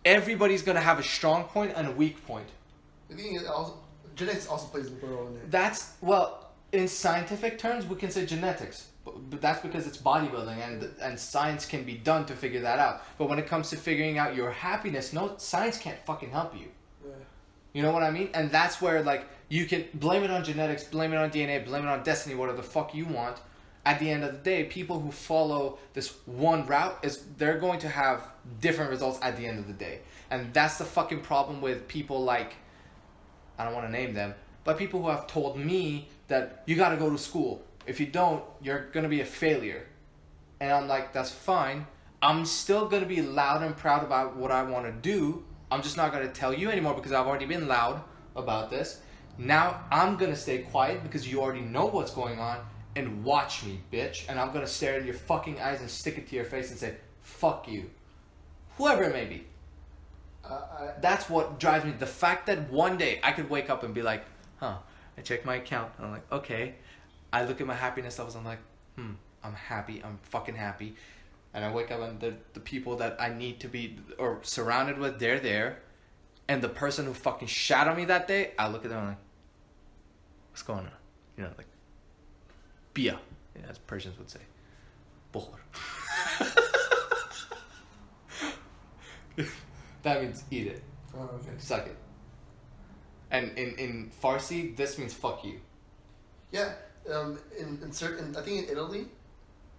everybody's gonna have a strong point and a weak point. I think also genetics also plays a role in it. That's well, in scientific terms, we can say genetics, but, but that's because it's bodybuilding and and science can be done to figure that out. But when it comes to figuring out your happiness, no science can't fucking help you. Yeah. You know what I mean? And that's where like you can blame it on genetics, blame it on DNA, blame it on destiny, whatever the fuck you want. At the end of the day, people who follow this one route is they're going to have different results at the end of the day. And that's the fucking problem with people like I don't want to name them, but people who have told me that you got to go to school. If you don't, you're going to be a failure. And I'm like, that's fine. I'm still going to be loud and proud about what I want to do. I'm just not going to tell you anymore because I've already been loud about this. Now I'm going to stay quiet because you already know what's going on and watch me, bitch. And I'm going to stare in your fucking eyes and stick it to your face and say, fuck you. Whoever it may be. Uh, That's what drives me. The fact that one day I could wake up and be like, huh, I check my account. And I'm like, okay. I look at my happiness levels. I'm like, hmm, I'm happy. I'm fucking happy. And I wake up and the, the people that I need to be or surrounded with, they're there. And the person who fucking shot on me that day, I look at them and I'm like, what's going on? You know, like, bia, yeah, as Persians would say. That means eat it. oh, okay. Suck it. And in, in Farsi, this means fuck you. Yeah. Um. In, in certain, I think in Italy,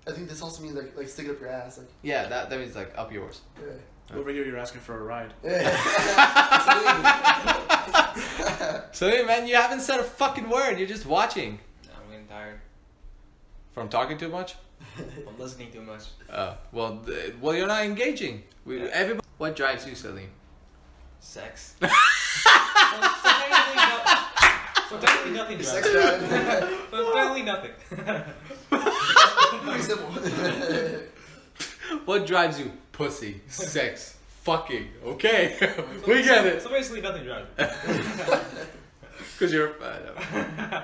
I think this also means like like stick it up your ass. Like. Yeah, that, that means like up yours. Yeah. Over here, you're asking for a ride. So hey man, you haven't said a fucking word. You're just watching. I'm getting tired. From talking too much? I'm listening too much. Uh, well, th- well, you're not engaging. We, everybody. What drives you, Salim? Sex. so, so technically, no, so technically nothing drives Sex drive. So technically nothing. Pretty simple. What drives you? Pussy, sex, fucking. Okay, we get it. So basically nothing drives. Cause you're. Uh,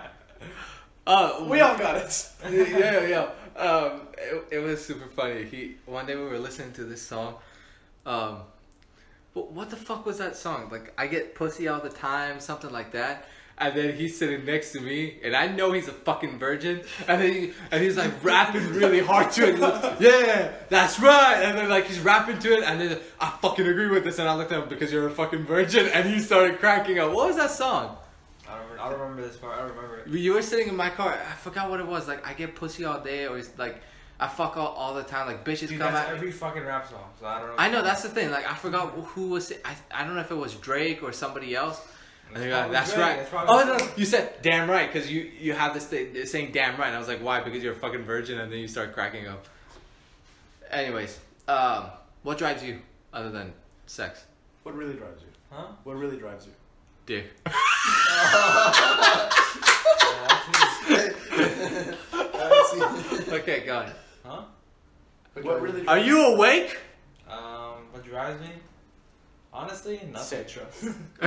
uh, We all got it. yeah, yeah, yeah. Um, it, it was super funny. He one day we were listening to this song. Um, but what the fuck was that song? Like I get pussy all the time, something like that. And then he's sitting next to me, and I know he's a fucking virgin. And then he, and he's like rapping really hard to it. Like, yeah, that's right. And then like he's rapping to it, and then I fucking agree with this. And I looked at him because you're a fucking virgin, and he started cracking up. What was that song? I don't, remember, I don't remember this part. I don't remember it. You were sitting in my car. I forgot what it was. Like I get pussy all day, or it's like I fuck all, all the time. Like bitches Dude, come that's at me. every fucking rap song. So I don't know. I know that's the thing. Like I forgot who was. I, I don't know if it was Drake or somebody else. And they're like, that's Drake. right. It's probably Oh no, Drake. you said damn right because you you have this thing saying damn right. And I was like, why? Because you're a fucking virgin, and then you start cracking up. Anyways, um, what drives you other than sex? What really drives you? Huh? What really drives you? Dick. Yeah, I see. okay, go on. huh? What really Are you awake? Um, what drives me? Honestly, nothing. Cetra.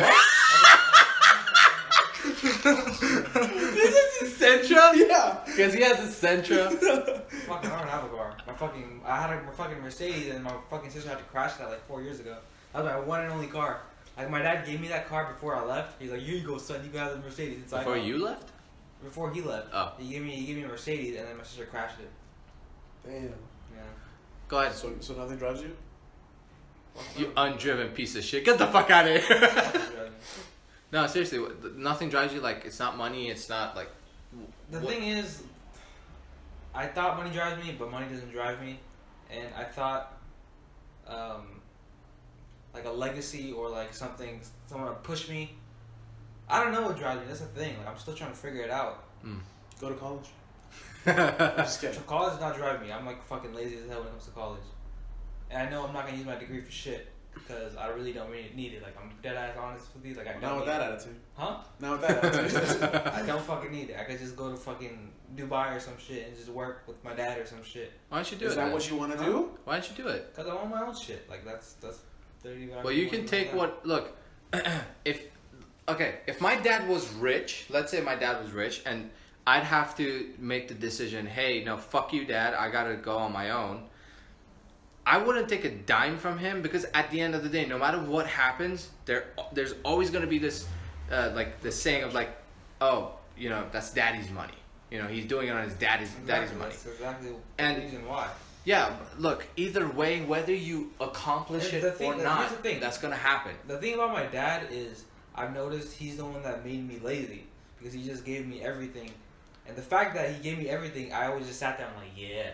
this is Sentra. Yeah. Because he has a Sentra. Fucking, I don't have a car. My fucking, I had a my fucking Mercedes, and my fucking sister had to crash that like four years ago. That was my one and only car. Like my dad gave me that car before I left. He's like, "Here you go, son. You got the Mercedes." Inside Before you left? Before he left. Oh. He gave me he gave me a Mercedes, and then my sister crashed it. Damn. Yeah. Go ahead. So, so nothing drives you? You undriven piece of shit. Get the fuck out of here. Nothing drives me. no, seriously, nothing drives you. Like, it's not money. It's not like. The what- thing is, I thought money drives me, but money doesn't drive me, and I thought, um, like a legacy or like something, someone to push me. I don't know what drives me. That's the thing. Like I'm still trying to figure it out. Go to college. I'm just kidding. College does not drive me. I'm like fucking lazy as hell when it comes to college. And I know I'm not gonna use my degree for shit because I really don't really need it. Like I'm dead ass honest with you. Like I don't. Not with need that it. attitude. Huh? Not with that attitude. I don't fucking need it. I could just go to fucking Dubai or some shit and just work with my dad or some shit. Why don't you do Is it? that then? what you want to do? Why don't you do it? Cause I want my own shit. Like that's that's. literally what I'm Well, you can take what. Look, if okay, if my dad was rich, let's say my dad was rich, and I'd have to make the decision. Hey, no, fuck you, dad. I gotta go on my own. I wouldn't take a dime from him because at the end of the day, no matter what happens, there there's always gonna be this, uh, like the saying of like, oh, you know, that's daddy's money. You know, he's doing it on his daddy's Exactly, daddy's money. That's exactly And- the reason why. Yeah, look, either way, whether you accomplish it the thing- or here's not, the thing. that's gonna happen. The thing about my dad is I've noticed he's the one that made me lazy because he just gave me everything, and the fact that he gave me everything, I always just sat there and I'm like, yeah.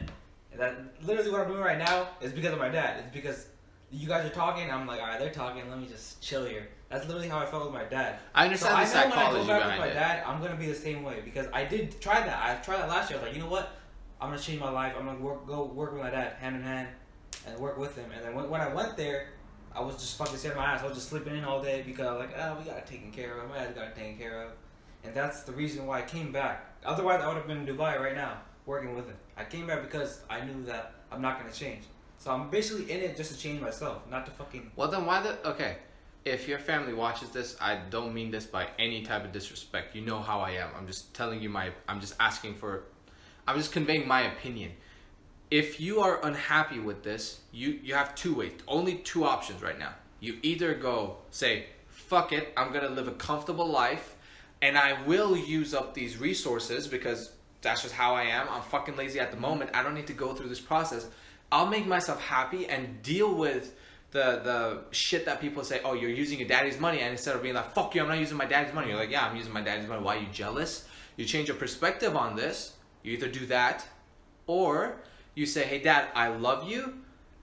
And that literally what I'm doing right now is because of my dad. It's because you guys are talking. I'm like, all right, they're talking. Let me just chill here. That's literally how I felt with my dad. I understand So understand I the know when I psychology go back with my it. dad, I'm gonna be the same way because I did try that. I tried that last year. I was like, you know what? I'm gonna change my life. I'm gonna work, go work with my dad hand in hand, and work with him. And then when, when I went there, I was just fucking sitting my ass. I was just sleeping in all day because I was like, oh, we got it taken care of. My dad got it taken care of, and that's the reason why I came back. Otherwise, I would have been in Dubai right now working with him. I came back because I knew that I'm not gonna change. So I'm basically in it just to change myself, not to fucking. Well, then why the okay? If your family watches this, I don't mean this by any type of disrespect. You know how I am. I'm just telling you my. I'm just asking for. I'm just conveying my opinion. If you are unhappy with this, you you have two ways. Only two options right now. You either go say, "Fuck it, I'm gonna live a comfortable life, and I will use up these resources because that's just how I am. I'm fucking lazy at the moment. I don't need to go through this process. I'll make myself happy and deal with the the shit that people say. Oh, you're using your daddy's money, and instead of being like, "Fuck you, I'm not using my daddy's money," you're like, "Yeah, I'm using my daddy's money." Why are you jealous? You change your perspective on this. You either do that, or you say, "Hey, dad, I love you."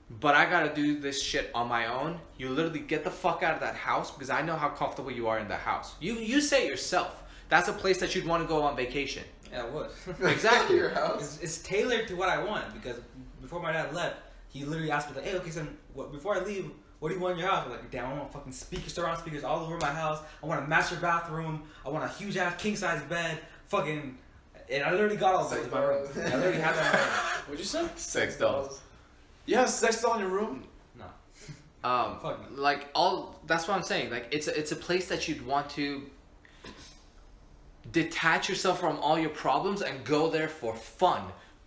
But I gotta do this shit on my own. You literally get the fuck out of that house because I know how comfortable you are in that house. You you say it yourself. That's a place that you'd want to go on vacation. Yeah, I would. Exactly. Your house. It's, it's tailored to what I want because before my dad left, he literally asked me like, "Hey, okay, son, what, before I leave, what do you want in your house?" I'm like, "Damn, I want fucking speakers, surround speakers all over my house. I want a master bathroom. I want a huge ass king size bed. Fucking." And I literally got all those in my room. I literally have that. in my room. What'd you say? Sex dolls. You have sex doll in your room? No. Um, Fuck no. like all that's what I'm saying. Like it's a, it's a place that you'd want to detach yourself from all your problems and go there for fun.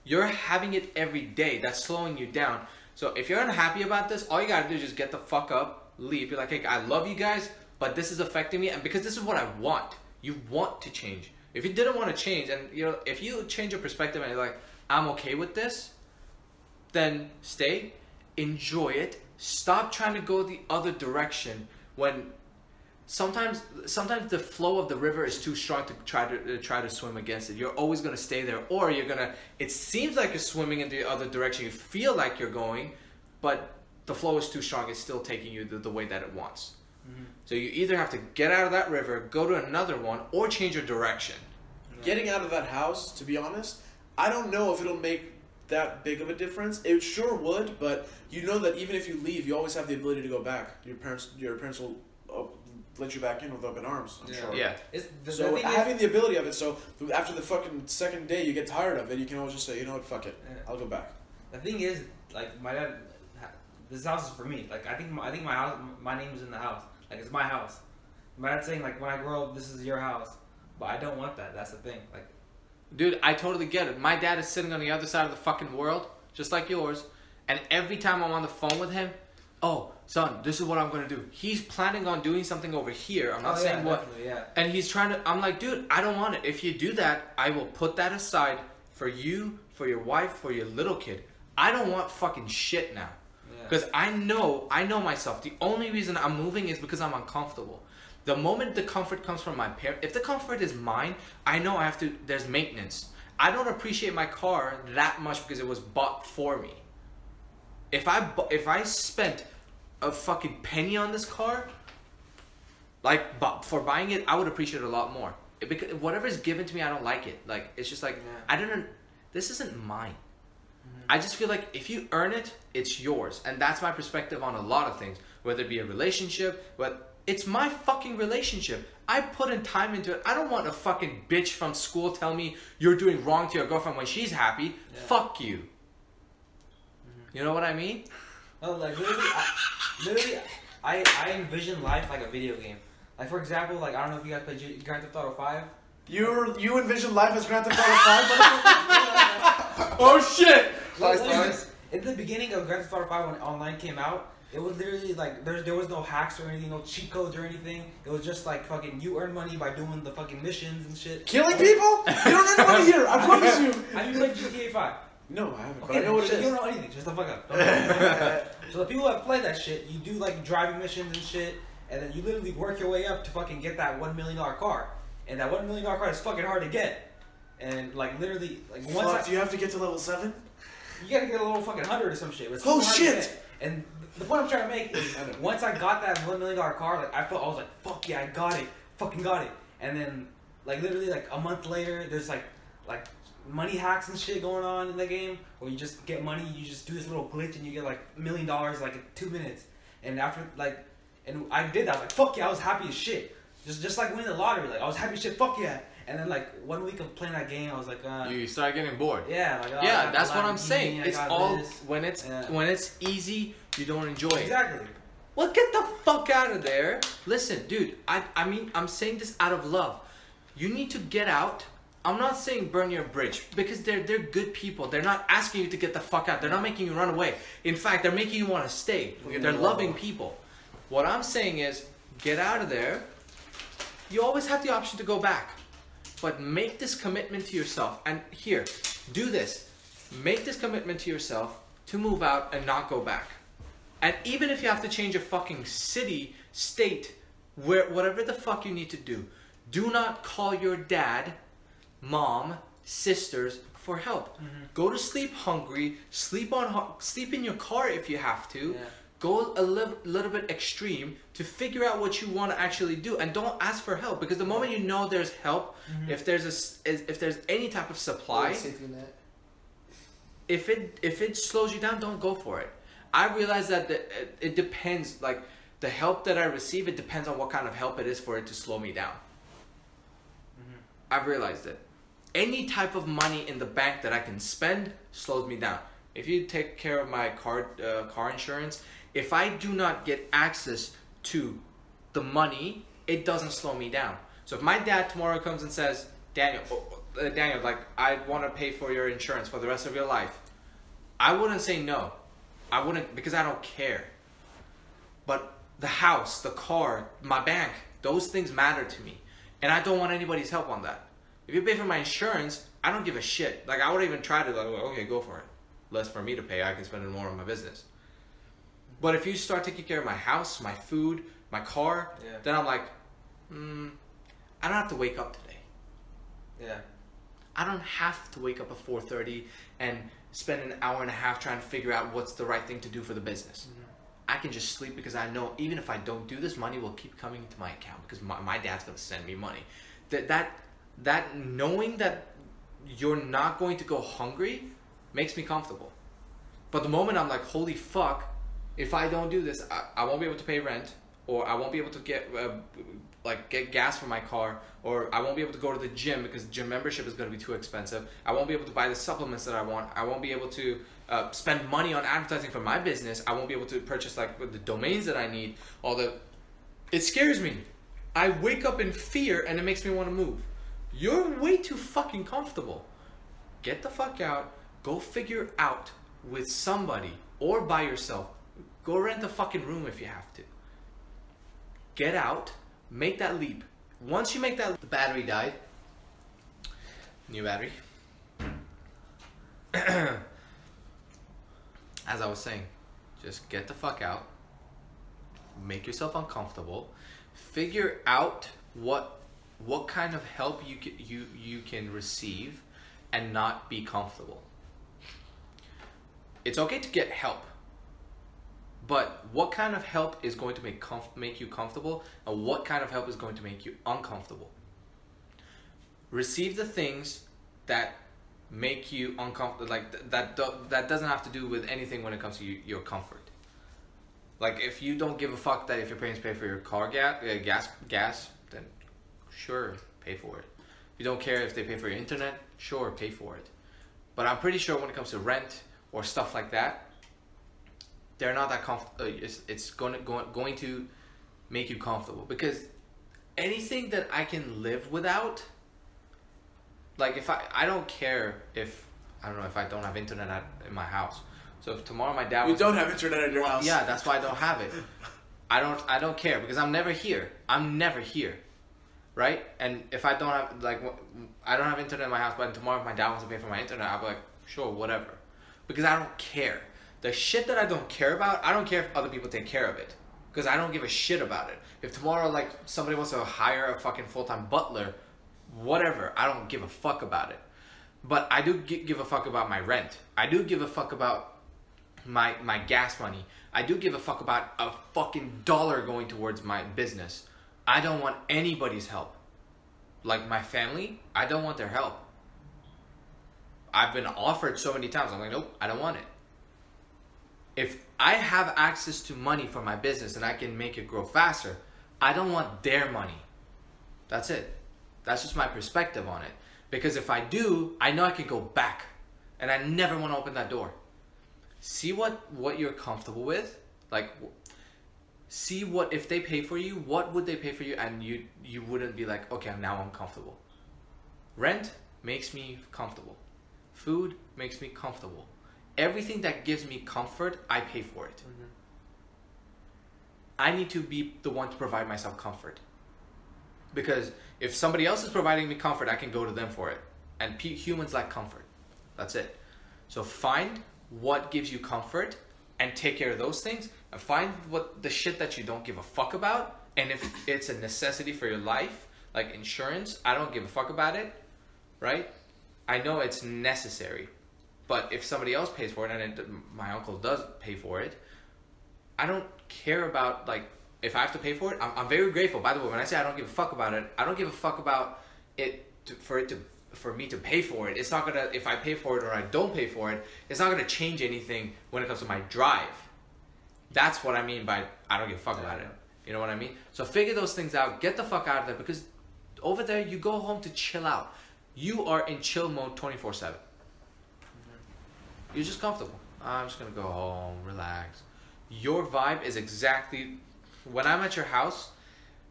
You're having it every day. That's slowing you down. So if you're unhappy about this, all you gotta do is just get the fuck up, leave. You're like, hey, I love you guys, but this is affecting me, and because this is what I want. You want to change. If you didn't want to change, and you know, if you change your perspective and you're like, I'm okay with this, then stay, enjoy it. Stop trying to go the other direction when sometimes sometimes the flow of the river is too strong to try to uh, try to swim against it. You're always going to stay there or you're going to it seems like you're swimming in the other direction. You feel like you're going, but the flow is too strong. It's still taking you the, the way that it wants. So you either have to get out of that river, go to another one, or change your direction. Getting out of that house, to be honest, I don't know if it'll make that big of a difference. It sure would, but you know that even if you leave, you always have the ability to go back. Your parents, your parents will let you back in with open arms. I'm Yeah. sure. Yeah. It's, the, So the thing is- having the ability of it, so after the fucking second day, you get tired of it. You can always just say, you know what, fuck it, Yeah. I'll go back. The thing is, like my dad, this house is for me. Like I think, my, I think my house, my name is in the house. Like it's my house. My dad's saying like when I grow up, this is your house, but I don't want that. That's the thing. Like Dude, I totally get it. My dad is sitting on the other side of the fucking world, just like yours, and every time I'm on the phone with him, oh, son, this is what I'm gonna do. He's planning on doing something over here. I'm not oh, saying yeah, what. Yeah. And he's trying to. I'm like, dude, I don't want it. If you do that, I will put that aside for you, for your wife, for your little kid. I don't want fucking shit now. Yeah. Because I know, I know myself. The only reason I'm moving is because I'm uncomfortable. The moment the comfort comes from my parent, if the comfort is mine, I know I have to. There's maintenance. I don't appreciate my car that much because it was bought for me. If I if I spent a fucking penny on this car, Like, but for buying it, I would appreciate it a lot more. It, because whatever is given to me, I don't like it. Like, it's just like Yeah. I don't. This isn't mine. Mm-hmm. I just feel like if you earn it, it's yours, and that's my perspective on a lot of things. Whether it be a relationship, but it's my fucking relationship. I put in time into it. I don't want a fucking bitch from school tell me you're doing wrong to your girlfriend when she's happy. Yeah. Fuck you. Mm-hmm. You know what I mean? No, like literally, I, literally, I I envision life like a video game. Like for example, like I don't know if you guys play G- Grand Theft Auto Five. You you envision life as Grand Theft Auto Five? oh shit! Five Like, stars. In the beginning of Grand Theft Auto 5 when online came out, it was literally like there, there was no hacks or anything, no cheat codes or anything. It was just like fucking you earn money by doing the fucking missions and shit. Killing people? You don't earn money here. I promise you. Have you played GTA 5? No, I haven't. But Okay, I know what it shit, is. You don't know anything. Just the fuck up. So the people that play that shit, you do like driving missions and shit, and then you literally work your way up to fucking get that one million dollar car, and that one million dollar car is fucking hard to get. And like literally, like once Fuck, I, do you have to get to level seven? you gotta get a little fucking hundred or some shit. but it's Oh, super hard to shit. get. And the point I'm trying to make is once I got that one million dollar car, like I felt I was like, fuck yeah, I got it, fucking got it. And then like literally like a month later, there's like like money hacks and shit going on in the game where you just get money, you just do this little glitch and you get like a million dollars like in two minutes. And after like, and I did that, I was like fuck yeah, I was happy as shit. Just just like winning the lottery, like I was happy as shit, fuck yeah. And then like one week of playing that game, I was like, uh, You start getting bored. yeah, like oh, yeah, that's what I'm saying. It's all this. when it's Yeah. when it's easy, you don't enjoy it. exactly. Well, get the fuck out of there. Listen, dude, I, I mean, I'm saying this out of love. You need to get out. I'm not saying burn your bridge because they're they're good people. They're not asking you to get the fuck out. They're not making you run away. In fact, they're making you want to stay. They're loving people. What I'm saying is, get out of there. You always have the option to go back, but make this commitment to yourself. And here, do this. Make this commitment to yourself to move out and not go back. And even if you have to change a fucking city, state, where whatever the fuck you need to do, do not call your dad, mom, sisters for help. Mm-hmm. Go to sleep hungry, sleep on sleep in your car if you have to. Yeah. Go a li- little bit extreme to figure out what you want to actually do, and don't ask for help because the moment you know there's help, mm-hmm. if there's a s- if there's any type of supply, net. if it if it slows you down, don't go for it. I realize that the, it, it depends. Like the help that I receive, it depends on what kind of help it is for it to slow me down. Mm-hmm. I've realized it. Any type of money in the bank that I can spend slows me down. If you take care of my car uh, car insurance, if I do not get access to the money, it doesn't slow me down. So if my dad tomorrow comes and says, Daniel, uh, Daniel, like I want to pay for your insurance for the rest of your life, I wouldn't say no. I wouldn't because I don't care. But the house, the car, my bank, those things matter to me. And I don't want anybody's help on that. If you pay for my insurance, I don't give a shit. Like I wouldn't even try to like, okay, go for it. Less for me to pay, I can spend it more on my business. But if you start taking care of my house, my food, my car, Yeah. then I'm like, mm, I don't have to wake up today. Yeah. I don't have to wake up at 4:30 and spend an hour and a half trying to figure out what's the right thing to do for the business. I can just sleep because I know even if I don't do this, money will keep coming into my account because my, my dad's gonna send me money. That that that knowing that you're not going to go hungry makes me comfortable. But the moment I'm like, holy fuck, if I don't do this, I, I won't be able to pay rent, or I won't be able to get uh, like get gas for my car, or I won't be able to go to the gym because gym membership is going to be too expensive. I won't be able to buy the supplements that I want. I won't be able to uh, spend money on advertising for my business. I won't be able to purchase like the domains that I need. All the it scares me. I wake up in fear and it makes me want to move. You're way too fucking comfortable. Get the fuck out. Go figure out with somebody or by yourself. Go rent a fucking room if you have to. Get out. Make that leap. Once you make that, the battery died. New battery. As I was saying, just get the fuck out. Make yourself uncomfortable. Figure out what what kind of help you can, you you can receive and not be comfortable. It's okay to get help. But what kind of help is going to make comf- make you comfortable, and what kind of help is going to make you uncomfortable? Receive the things that make you uncomfortable. Like th- that do- that doesn't have to do with anything when it comes to you, your comfort. Like if you don't give a fuck that if your parents pay for your car gas, uh, gas, gas, sure, pay for it. If you don't care if they pay for your internet, sure, pay for it. But I'm pretty sure when it comes to rent or stuff like that, they're not that comfortable. Uh, it's, it's going to go, going to make you comfortable because anything that I can live without, like if I I don't care if I don't know if I don't have internet at, in my house. So if tomorrow my dad You don't have internet at your house. yeah, that's why I don't have it. I don't I don't care because I'm never here. I'm never here. Right? And if I don't have like I don't have internet in my house, but tomorrow if my dad wants to pay for my internet, I'll be like, sure, whatever. Because I don't care. The shit that I don't care about, I don't care if other people take care of it. Because I don't give a shit about it. If tomorrow like somebody wants to hire a fucking full time butler, whatever, I don't give a fuck about it. But I do give a fuck about my rent. I do give a fuck about my my gas money. I do give a fuck about a fucking dollar going towards my business. I don't want anybody's help. Like my family, I don't want their help. I've been offered so many times. I'm like, nope, I don't want it. If I have access to money for my business and I can make it grow faster, I don't want their money. That's it. That's just my perspective on it. Because if I do, I know I can go back. And I never want to open that door see what what you're comfortable with like see what if they pay for you what would they pay for you? And you you wouldn't be like okay now i'm comfortable rent makes me comfortable. Food makes me comfortable. Everything that gives me comfort i pay for it. Mm-hmm. I need to be the one to provide myself comfort. Because if somebody else is providing me comfort i can go to them for it. And pe- humans like comfort. That's it. So find what gives you comfort and take care of those things Uh, find what the shit that you don't give a fuck about and if it's a necessity for your life like insurance i don't give a fuck about it right? I know it's necessary but if somebody else pays for it and it, my uncle does pay for it i don't care about like if i have to pay for it i'm, I'm very grateful. By the way when i say i don't give a fuck about it i don't give a fuck about it to, for it to for me to pay for it. It's not gonna if i pay for it or i don't pay for it it's not gonna change anything when it comes to my drive that's what i mean by i don't give a fuck about it. You know what i mean? So figure those things out. Get the fuck out of there because over there you go home to chill out. You are in chill mode 24 7 mm-hmm. you're just comfortable. I'm just gonna go home relax. Your vibe is exactly when i'm at your house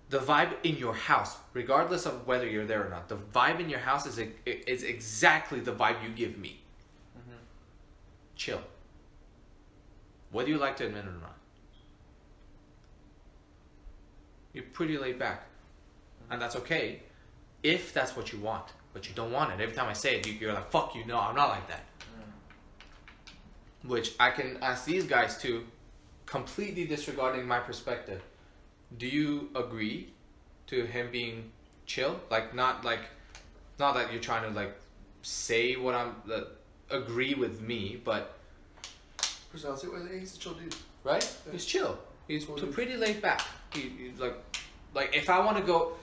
the vibe in your house, regardless of whether you're there or not, the vibe in your house is is exactly the vibe you give me. Mm-hmm. Chill. Whether you like to admit it or not, you're pretty laid back, and that's okay, if that's what you want. But you don't want it. Every time I say it, you, you're like, "Fuck you, no, I'm not like that." Which I can ask these guys to, completely disregarding my perspective do you agree to him being chill like not like not that you're trying to like say what i'm uh, agree with me but Well, he's a chill dude. right he's chill he's Cool p- pretty laid back he, he's like like if i want to go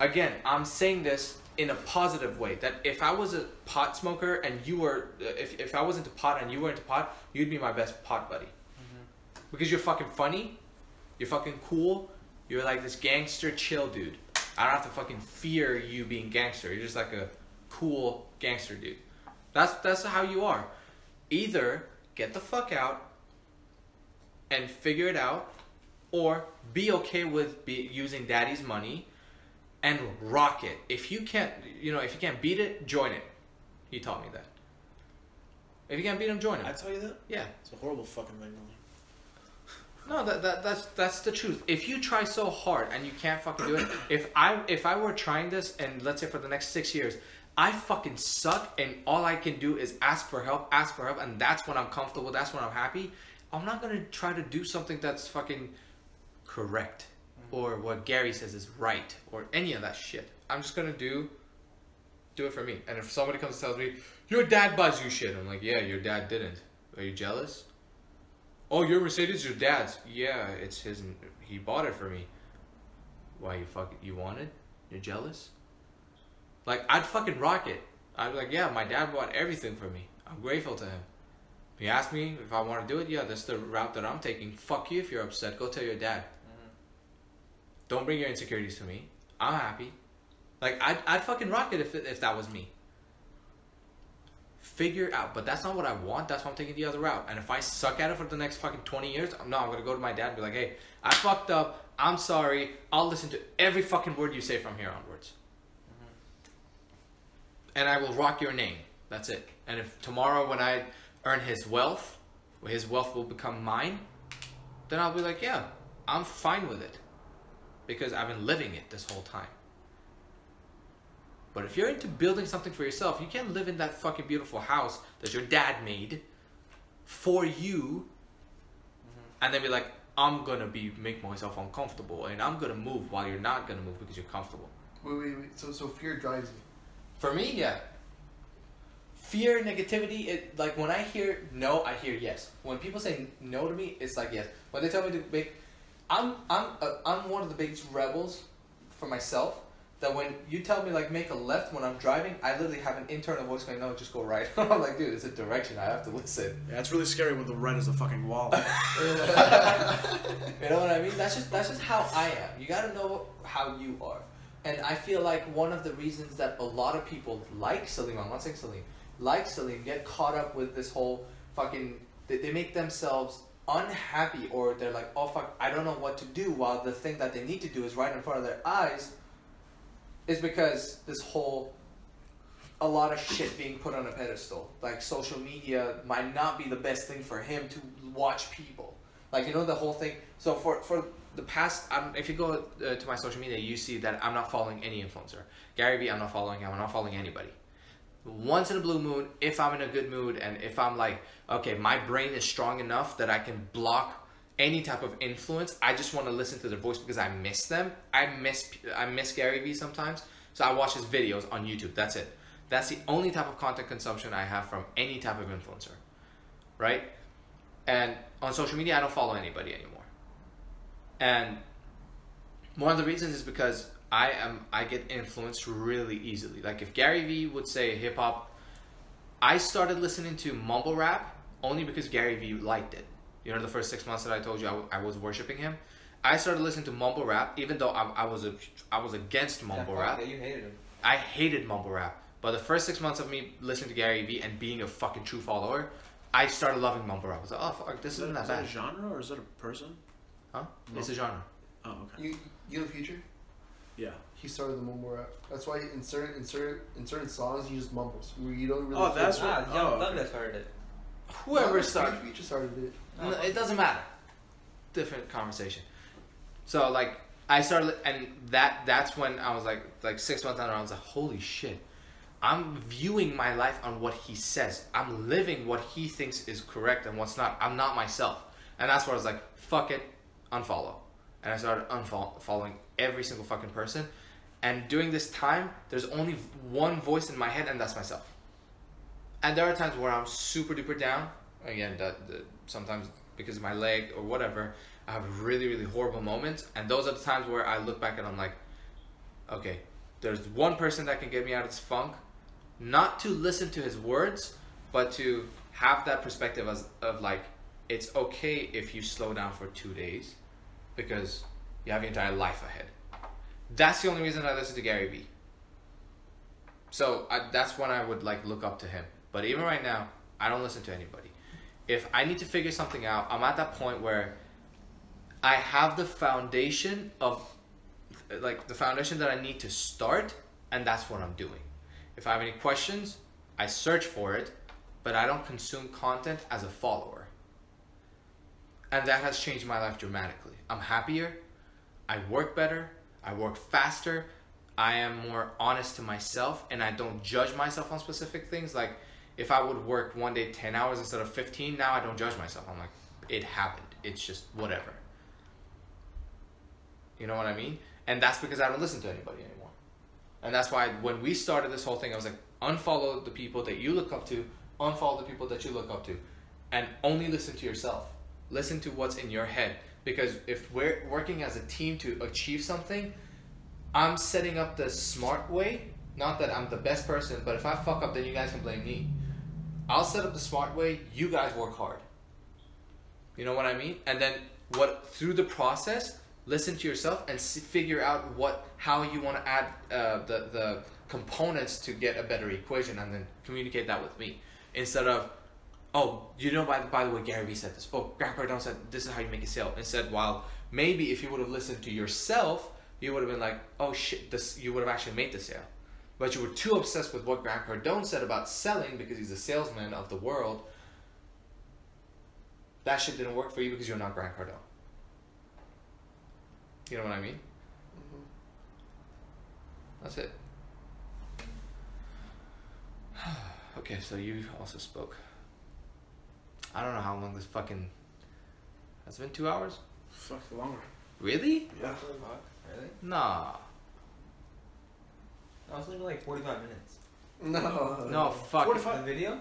again i'm saying this in a positive way that if i was a pot smoker and you were uh, if, if i was into pot and you weren't into pot you'd be my best pot buddy because you're fucking funny you're fucking cool. You're like this gangster chill dude. I don't have to fucking fear you being gangster. You're just like a cool gangster dude. That's that's how you are. Either get the fuck out and figure it out, or be okay with be, using daddy's money and rock it. If you can't, you know, if you can't beat it, join it. He taught me that. If you can't beat him, join him. I tell you that? Yeah. It's a horrible fucking thing. No, that, that that's that's the truth. If you try so hard and you can't fucking do it, if I if I were trying this and let's say for the next six years, I fucking suck and all I can do is ask for help, ask for help, and that's when I'm comfortable. That's when I'm happy. I'm not gonna try to do something that's fucking correct mm-hmm. or what Gary says is right or any of that shit. I'm just gonna do do it for me. And if somebody comes and tells me your dad buys you shit, I'm like, yeah, your dad didn't. Are you jealous? Oh, your Mercedes, your dad's. Yeah, it's his. He bought it for me. Why you fuck? You want it? You're jealous? Like I'd fucking rock it. I'd be like, yeah, my dad bought everything for me. I'm grateful to him. He asked me if I want to do it. Yeah, that's the route that I'm taking. Fuck you if you're upset. Go tell your dad. Mm-hmm. Don't bring your insecurities to me. I'm happy. Like I'd, I'd fucking rock it if if that was me. Figure out, but that's not what I want. That's why I'm taking the other route. And if I suck at it for the next fucking twenty years, I'm no, I'm gonna go to my dad and be like, hey, I fucked up. I'm sorry. I'll listen to every fucking word you say from here onwards. And I will rock your name. That's it. And if tomorrow when I earn his wealth, his wealth will become mine, then I'll be like, yeah, I'm fine with it because I've been living it this whole time. But if you're into building something for yourself, you can't live in that fucking beautiful house that your dad made for you and then be like, I'm gonna be make myself uncomfortable and I'm gonna move while you're not gonna move because you're comfortable. Wait, wait, wait. So, so fear drives you. For me, yeah. Fear, negativity, it like when I hear no, I hear yes. When people say no to me, it's like yes. When they tell me to make, I'm I'm uh, I'm one of the biggest rebels for myself. That when you tell me like make a left when I'm driving, I literally have an internal voice going, no, just go right. I'm like, dude, it's a direction. I have to listen. Yeah, it's really scary when the red is a fucking wall. You know what I mean? That's just that's just how I am. You gotta know how you are. And I feel like one of the reasons that a lot of people like Salim, I'm not saying Salim, like Salim, get caught up with this whole fucking they, they make themselves unhappy or they're like, oh fuck, I don't know what to do while the thing that they need to do is right in front of their eyes is because this whole a lot of shit being put on a pedestal. Like social media might not be the best thing for him to watch people. Like you know the whole thing. So for for the past, um, if you go uh, to my social media, you see that I'm not following any influencer. Gary Vee, I'm not following him. I'm not following anybody. Once in a blue moon, if I'm in a good mood and if I'm like, okay, my brain is strong enough that I can block any type of influence. I just want to listen to their voice because I miss them. I miss I miss Gary Vee sometimes. So I watch his videos on YouTube. That's it. That's the only type of content consumption I have from any type of influencer. Right? And on social media, I don't follow anybody anymore. And one of the reasons is because I am I get influenced really easily. Like if Gary Vee would say hip hop, I started listening to mumble rap only because Gary Vee liked it. You know, the first six months that I told you I, w- I was worshiping him, I started listening to mumble rap, even though I, I was a, I was against mumble rap. you hated him. I hated mumble rap. But the first six months of me listening to Gary Vee and being a fucking true follower, I started loving mumble rap. I was like, oh fuck, this Is isn't that, that is that bad. a genre or is that a person? Huh? It's a genre. Oh, okay. You, you know the future? Yeah. He started the mumble rap. That's why in certain in certain in certain songs he just mumbles. Where you don't really. Oh, that's feel- what- Nah, Young oh, Thug okay. that started it. Whoever No, started. Future started it. Oh, no, it doesn't matter. Different conversation. So like I started, and that that's when I was like like six months down, I was like, holy shit. I'm viewing my life on what he says. I'm living what he thinks is correct and what's not. I'm not myself, and that's where I was like, fuck it, unfollow. And I started unfollowing every single fucking person. And during this time, there's only one voice in my head, and that's myself. And there are times where I'm super duper down. Again, that, that sometimes because of my leg or whatever, I have really really horrible moments, and those are the times where I look back and I'm like, okay, there's one person that can get me out of this funk. Not to listen to his words, but to have that perspective as of like, it's okay if you slow down for two days, because you have your entire life ahead. That's the only reason I listen to Gary Vee. So I, that's when I would like look up to him. But even right now, I don't listen to anybody. If I need to figure something out, I'm at that point where I have the foundation of like the foundation that I need to start, and that's what I'm doing. If I have any questions, I search for it, but I don't consume content as a follower. And that has changed my life dramatically. I'm happier, I work better, I work faster, I am more honest to myself, and I don't judge myself on specific things. Like, if I would work one day 10 hours instead of 15, now I don't judge myself. I'm like, it happened. It's just whatever. You know what I mean? And that's because I don't listen to anybody anymore. And that's why when we started this whole thing, I was like, unfollow the people that you look up to, unfollow the people that you look up to, and only listen to yourself. Listen to what's in your head because if we're working as a team to achieve something, I'm setting up the smart way. Not that I'm the best person, but if I fuck up, then you guys can blame me. I'll set up the smart way. You guys work hard. You know what I mean? And then what through the process, listen to yourself and see, figure out what how you want to add uh, the the components to get a better equation, and then communicate that with me instead of. Oh, you know, by, by the way, Gary Vee said this. Oh, Grant Cardone said this is how you make a sale. Instead, while maybe if you would have listened to yourself, you would have been like, oh shit, this you would have actually made the sale. But you were too obsessed with what Grant Cardone said about selling because he's a salesman of the world. That shit didn't work for you because you're not Grant Cardone. You know what I mean? Mhm. That's it. okay, so you also spoke. I don't know how long this fucking. Has it been two hours? Fuck longer. Really? Yeah. Really? Nah. I was thinking like 45 minutes. No. No, fuck. 45 The video?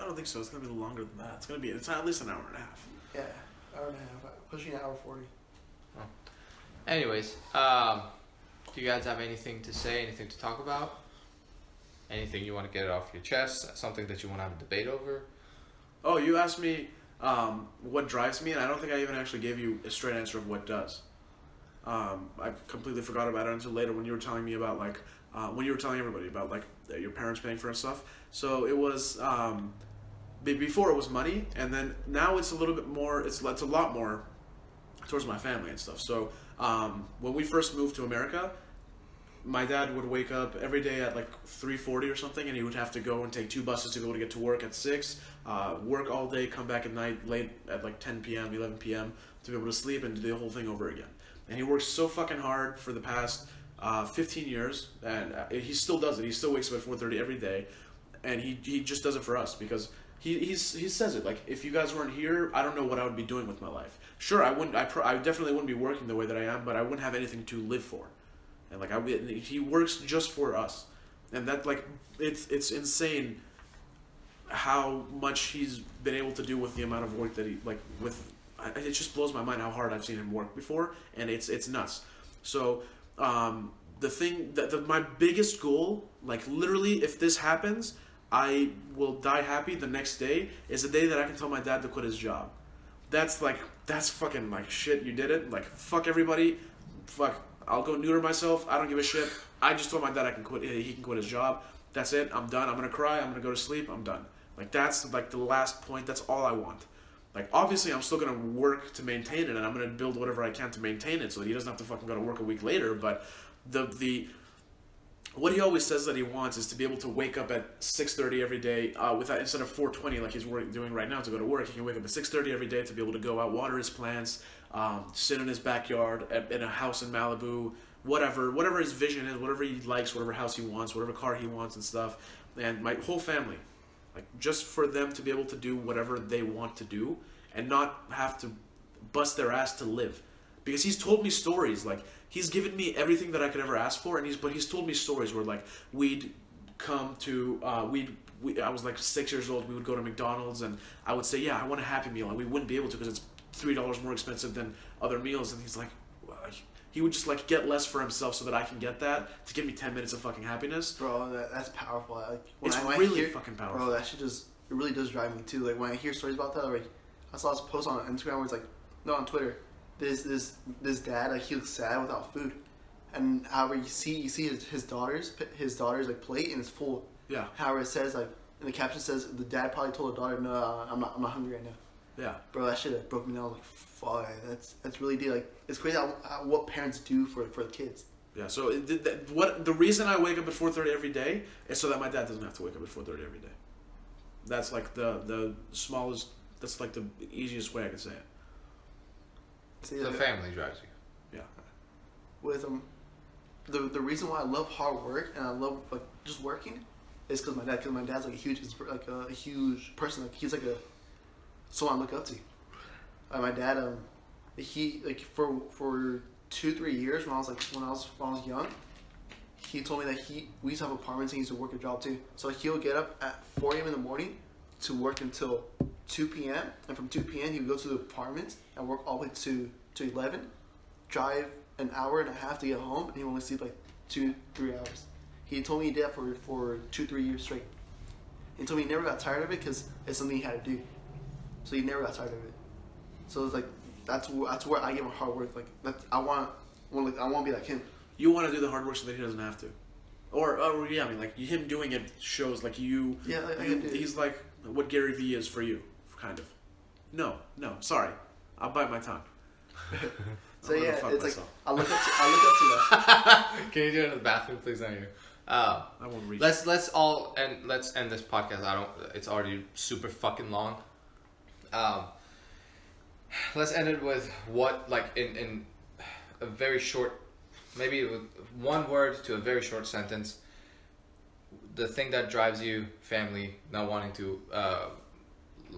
I don't think so. It's gonna be longer than that. It's gonna be. It's at least an hour and a half. Yeah, hour and a half, pushing an hour forty. Anyways, um, do you guys have anything to say? Anything to talk about? Anything you want to get off your chest? Something that you want to have a debate over? Oh, you asked me um, what drives me, and I don't think I even actually gave you a straight answer of what does. Um, I completely forgot about it until later when you were telling me about like uh, when you were telling everybody about like your parents paying for stuff. So it was um, before it was money, and then now it's a little bit more. It's it's a lot more towards my family and stuff. So um, when we first moved to America, my dad would wake up every day at like 3.40 or something and he would have to go and take two buses to go to get to work at 6 uh, work all day come back at night late at like 10 p.m 11 p.m to be able to sleep and do the whole thing over again. And he works so fucking hard for the past uh, 15 years and uh, he still does it. He still wakes up at 4.30 every day and he, he just does it for us because he, he's, he says it like if you guys weren't here i don't know what i would be doing with my life. Sure i wouldn't i, I definitely wouldn't be working the way that i am but i wouldn't have anything to live for and like I, he works just for us, and that like it's it's insane how much he's been able to do with the amount of work that he like with. It just blows my mind how hard I've seen him work before, and it's it's nuts. So um, the thing that the, my biggest goal, like literally, if this happens, I will die happy the next day. Is the day that I can tell my dad to quit his job. That's like that's fucking like shit. You did it. Like fuck everybody. Fuck. I'll go neuter myself. I don't give a shit. I just told my dad I can quit. He can quit his job. That's it. I'm done. I'm gonna cry. I'm gonna go to sleep. I'm done. Like that's like the last point. That's all I want. Like obviously, I'm still gonna work to maintain it, and I'm gonna build whatever I can to maintain it, so that he doesn't have to fucking go to work a week later. But the the what he always says that he wants is to be able to wake up at 6.30 every day uh, without instead of 4.20 like he's doing right now to go to work he can wake up at 6.30 every day to be able to go out water his plants um, sit in his backyard at, in a house in malibu whatever whatever his vision is whatever he likes whatever house he wants whatever car he wants and stuff. And my whole family like just for them to be able to do whatever they want to do and not have to bust their ass to live. Because he's told me stories like he's given me everything that I could ever ask for and he's but he's told me stories where like we'd come to uh, we'd we, I was like six years old we would go to McDonald's and I would say yeah I want a Happy Meal and we wouldn't be able to because it's three dollars more expensive than other meals and he's like he would just like get less for himself so that I can get that to give me 10 minutes of fucking happiness Bro, that, that's powerful. Like, it's I, really hear, fucking powerful Bro, that shit just it really does drive me too. Like when I hear stories about that, like I saw this post on Instagram where it's like, no, on Twitter, this this this dad like he looks sad without food, and however you see you see his, his daughter's his daughter's like plate and it's full. yeah However, it says like in the caption says the dad probably told the daughter, no, I'm not I'm not hungry right now. Yeah Bro, that shit that broke me down. I was like, fuck, that's that's really deep. Like it's crazy how, how, what parents do for for the kids. Yeah, so it, th- th- what the reason I wake up at four thirty every day is so that my dad doesn't have to wake up at four thirty every day. That's like the the smallest. That's like the easiest way I could say it. See, The like, family drives you. Yeah. With um the the reason why I love hard work and I love like just working is because my dad because my dad's like a huge insp- like a, a huge person like he's like a someone I look up to. Like my dad um he like for for two three years when I was like when I was when I was young he told me that he we used to have apartments and he used to work a job too so he'll get up at 4 a.m in the morning to work until 2 p.m. and from 2 p.m. he would go to the apartment and work all the way to to 11, drive an hour and a half to get home, and he would only sleep like two three hours. He told me he did that for for two three years straight. He told me he never got tired of it because it's something he had to do. So he never got tired of it. So it's like that's wh- that's where I give my hard work. Like that's I want, want like I want to be like him. You want to do the hard work so that he doesn't have to. Or, or yeah, I mean, like him doing it shows like you. Yeah, I- I you- get he's like what Gary Vee is for you, kind of. No, no, sorry, I'll bite my tongue. So I'm yeah, it's myself. like I look up to I look up to that. Can you do it in the bathroom, please? On you. Uh, I won't reach. let's let's all and let's end this podcast. I don't. It's already super fucking long. Um, let's end it with what like in in a very short, maybe with one word to a very short sentence. The thing that drives you, family, not wanting to, uh,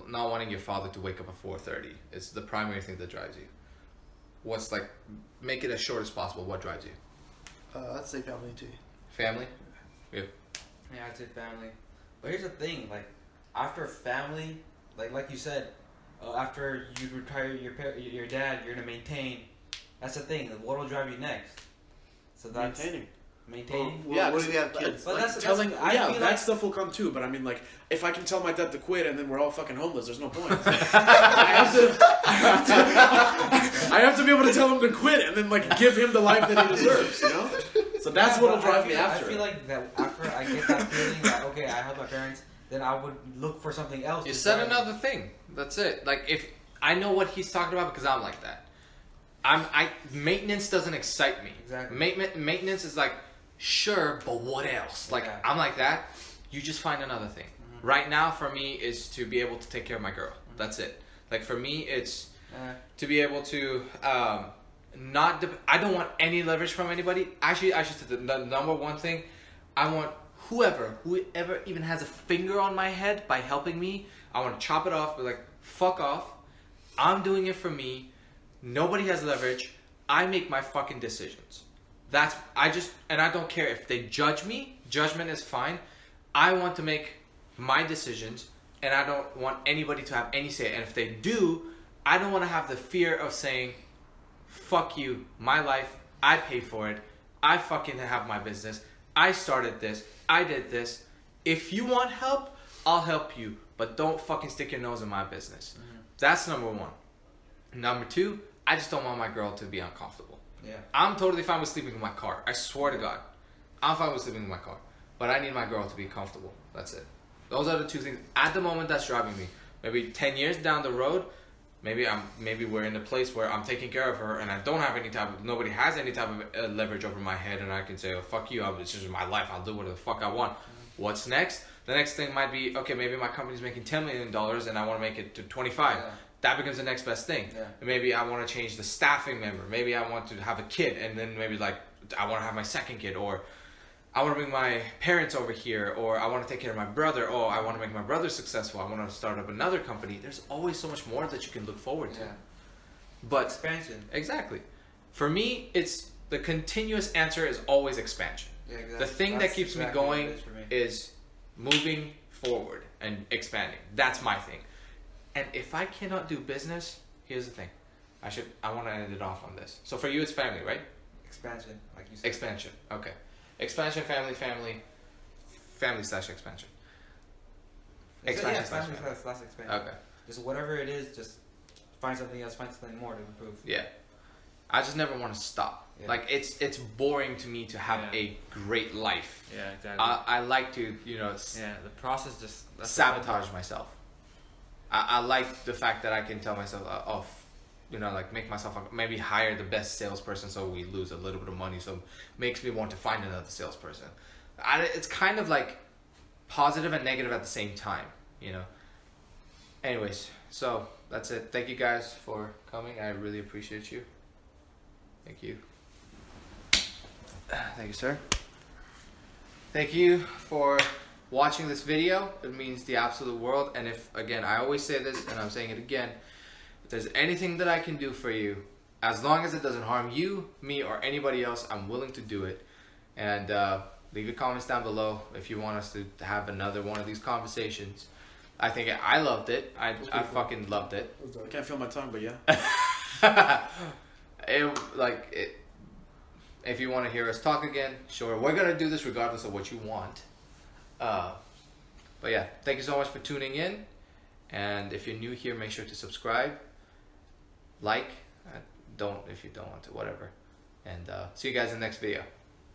not wanting your father to wake up at four thirty. It's the primary thing that drives you. What's like, make it as short as possible. What drives you? Uh, I'd say family too. Family. Yeah, I'd say family. But here's the thing, like after family, like like you said, uh, after you retire your your dad, you're gonna maintain. That's the thing. What will drive you next? So that's maintaining. maintaining. Well, yeah, what that's- if you have kids? But like that's- telling. that's- I yeah, feel that like- stuff will come too. But I mean, like, if I can tell my dad to quit and then we're all fucking homeless, there's no point. I have to. I have to. I have to be able to tell him to quit and then like give him the life that he deserves. You know. So that's Yeah, what'll drive I me after. I feel like that after I get that feeling that okay, I helped my parents, then I would look for something else. You said another thing. That's it. Like if I know what he's talking about because I'm like that. I'm I maintenance doesn't excite me. Exactly. Maintenance maintenance is like sure, but what else? Like Yeah. Mm-hmm. I'm like that. You just find another thing. Right now for me is to be able to take care of my girl. That's it. Like for me it's Uh, to be able to um, not. Dep- I don't want any leverage from anybody. Actually, I should the number one thing. I want whoever, whoever even has a finger on my head by helping me. I want to chop it off. Be like, fuck off. I'm doing it for me. Nobody has leverage. I make my fucking decisions. That's I just and I don't care if they judge me. Judgment is fine. I want to make my decisions, and I don't want anybody to have any say. And if they do, I don't want to have the fear of saying, "Fuck you, my life. I pay for it. I fucking have my business. I started this. I did this. If you want help, I'll help you, but don't fucking stick your nose in my business." Mm-hmm. That's number one. Number two, I just don't want my girl to be uncomfortable. yeah. I'm totally fine with sleeping in my car. I swear to God. I'm fine with sleeping in my car. But I need my girl to be comfortable. That's it. Those are the two things at the moment that's driving me. Maybe 10 years down the road, maybe I'm maybe we're in a place where I'm taking care of her and I don't have any type of nobody has any type of uh, leverage over my head and I can say, "Oh fuck you, I'm, it's just my life. I'll do whatever the fuck I want." What's next? The next thing might be, okay, maybe my company's making 10 million dollars and I want to make it to 25 Yeah. that becomes the next best thing. Yeah. Maybe I want to change the staffing member. Maybe I want to have a kid, and then maybe like I want to have my second kid, or I want to bring my parents over here, or I want to take care of my brother. Oh, I want to make my brother successful. I want to start up another company. There's always so much more that you can look forward to. Yeah. But Expansion. exactly, for me, it's the continuous answer is always expansion. Yeah, exactly. The thing that keeps exactly me going is me. is moving forward and expanding. That's my thing. And if I cannot do business, here's the thing. I should I want to end it off on this. So for you it's family, right? expansion, like you said. Expansion. Okay. Expansion, family, family, family slash expansion. Expansion Yeah, slash expansion family. slash expansion. Okay. Just whatever it is, just find something else, find something more to improve. Yeah. I just never want to stop. Yeah. Like it's it's boring to me to have Yeah. a great life. Yeah, exactly. I, I like to you know yeah, the process just sabotage myself. I, I like the fact that I can tell myself, uh, oh, you know, like make myself maybe hire the best salesperson so we lose a little bit of money, so makes me want to find another salesperson. I, it's kind of like positive and negative at the same time, you know. Anyways, so that's it. Thank you guys for coming. I really appreciate you. Thank you. Thank you, sir. Thank you for watching this video. It means the absolute world. And if, again, I always say this and I'm saying it again, if there's anything that I can do for you, as long as it doesn't harm you, me, or anybody else, I'm willing to do it. And uh, leave your comments down below if you want us to have another one of these conversations. I think I loved it. I I cool. fucking loved it. It I can't feel my tongue, but yeah. it like it. If you want to hear us talk again, sure. We're gonna do this regardless of what you want. Uh, but yeah, thank you so much for tuning in. And if you're new here, make sure to subscribe, like. Uh, don't if you don't want to, whatever. And uh, see you guys in the next video.